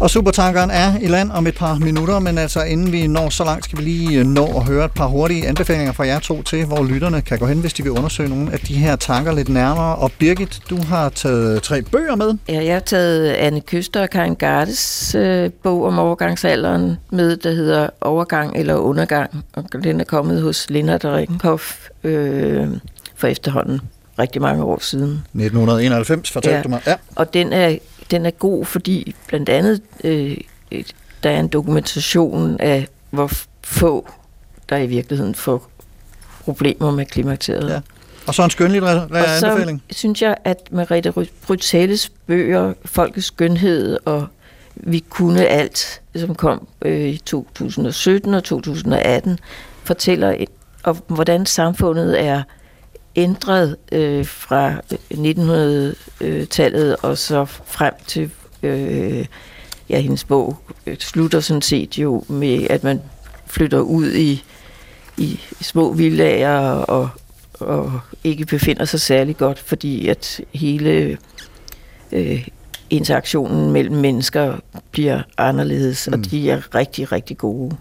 Og Supertankeren er i land om et par minutter, men altså inden vi når så langt, skal vi lige øh, nå at høre et par hurtige anbefalinger fra jer to til, hvor lytterne kan gå hen, hvis de vil undersøge nogle af de her tanker lidt nærmere. Og Birgit, du har taget tre bøger med. Ja, jeg har taget Anne Køster og Karin Gardes øh, bog om overgangsalderen med, der hedder Overgang eller Undergang. Og den er kommet hos Lennart Rickenhoff øh, for efterhånden rigtig mange år siden. 1991, fortalte Ja. du mig. Ja. Og den er, den er god, fordi blandt andet øh, der er en dokumentation af, hvor få der i virkeligheden får problemer med klimakteriet. Ja. Og så en skønlitterær Og så anbefaling. synes jeg, at Merete Brytelles bøger, Folkets Skønhed og Vi kunne alt, som kom øh, i 2017 og 2018, fortæller et- om, hvordan samfundet er ændret øh, fra 1900-tallet og så frem til øh, ja, hendes bog øh, slutter sådan set jo med, at man flytter ud i, i små villager og, og ikke befinder sig særlig godt, fordi at hele øh, interaktionen mellem mennesker bliver anderledes, mm. og de er rigtig, rigtig gode.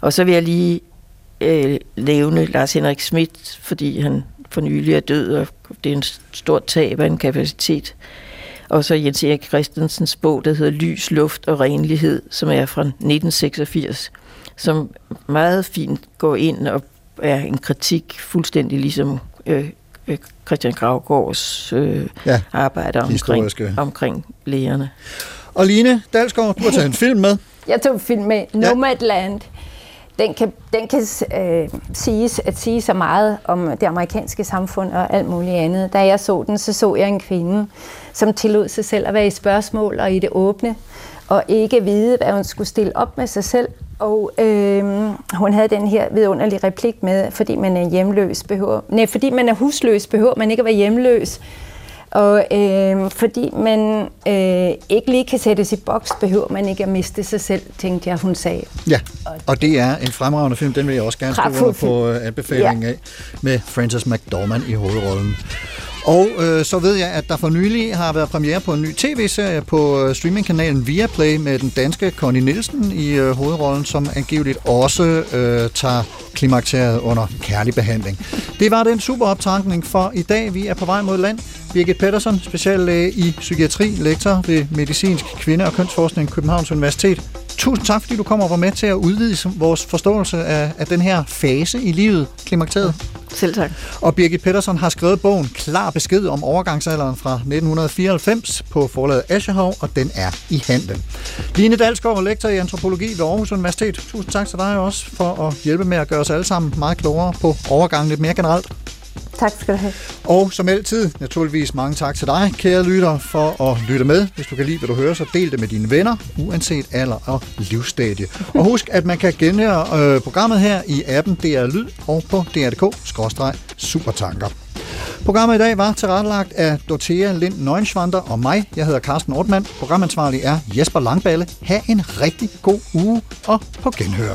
Og så vil jeg lige øh, nævne Lars Henrik Schmidt, fordi han for nylig er død, og det er en stort tab af en kapacitet. Og så Jens Erik Christensens bog, der hedder Lys, Luft og Renlighed, som er fra 1986, som meget fint går ind og er en kritik, fuldstændig ligesom øh, øh, Christian Gravgaards øh, Ja, arbejde omkring, omkring lægerne. Og Line Dalsgaard, du har taget en film med. Jeg tog film med Nomadland den kan, den kan øh, siges, at sige så meget om det amerikanske samfund og alt muligt andet. Da jeg så den, så så jeg en kvinde, som tillod sig selv at være i spørgsmål og i det åbne, og ikke vide, hvad hun skulle stille op med sig selv. Og øh, hun havde den her vidunderlige replik med, fordi man er hjemløs, behøver, nej, fordi man er husløs, behøver man ikke at være hjemløs. Og øh, fordi man øh, ikke lige kan sættes i boks, behøver man ikke at miste sig selv, tænkte jeg, hun sagde. Ja, og det er en fremragende film, den vil jeg også gerne skrive på øh, anbefalingen af, med Frances McDormand i hovedrollen. Og øh, så ved jeg, at der for nylig har været premiere på en ny tv-serie på øh, streamingkanalen Viaplay med den danske Connie Nielsen i øh, hovedrollen, som angiveligt også øh, tager klimakteriet under kærlig behandling. Det var den super optankning for i dag. Vi er på vej mod land. Birgit Pedersen, speciallæge i psykiatri, lektor ved Medicinsk Kvinde- og Kønsforskning Københavns Universitet. Tusind tak, fordi du kommer og var med til at udvide vores forståelse af, af den her fase i livet, klimakteriet. Selv tak. Og Birgit Pedersen har skrevet bogen Klar besked om overgangsalderen fra 1994 på forlaget Aschehov, og den er i handlen. Line Dalsgaard, lektor i antropologi ved Aarhus Universitet. Tusind tak til dig også for at hjælpe med at gøre os alle sammen meget klogere på overgangen lidt mere generelt. Tak skal du have. Og som altid, naturligvis mange tak til dig, kære lytter, for at lytte med. Hvis du kan lide, hvad du hører, så del det med dine venner, uanset alder og livsstadie. Og husk, at man kan genhøre øh, programmet her i appen DR Lyd og på dr.dk-supertanker. Programmet i dag var tilrettelagt af Dorthea Lind Nøgenschwander og mig. Jeg hedder Carsten Ortmann. Programansvarlig er Jesper Langballe. Ha' en rigtig god uge og på genhør.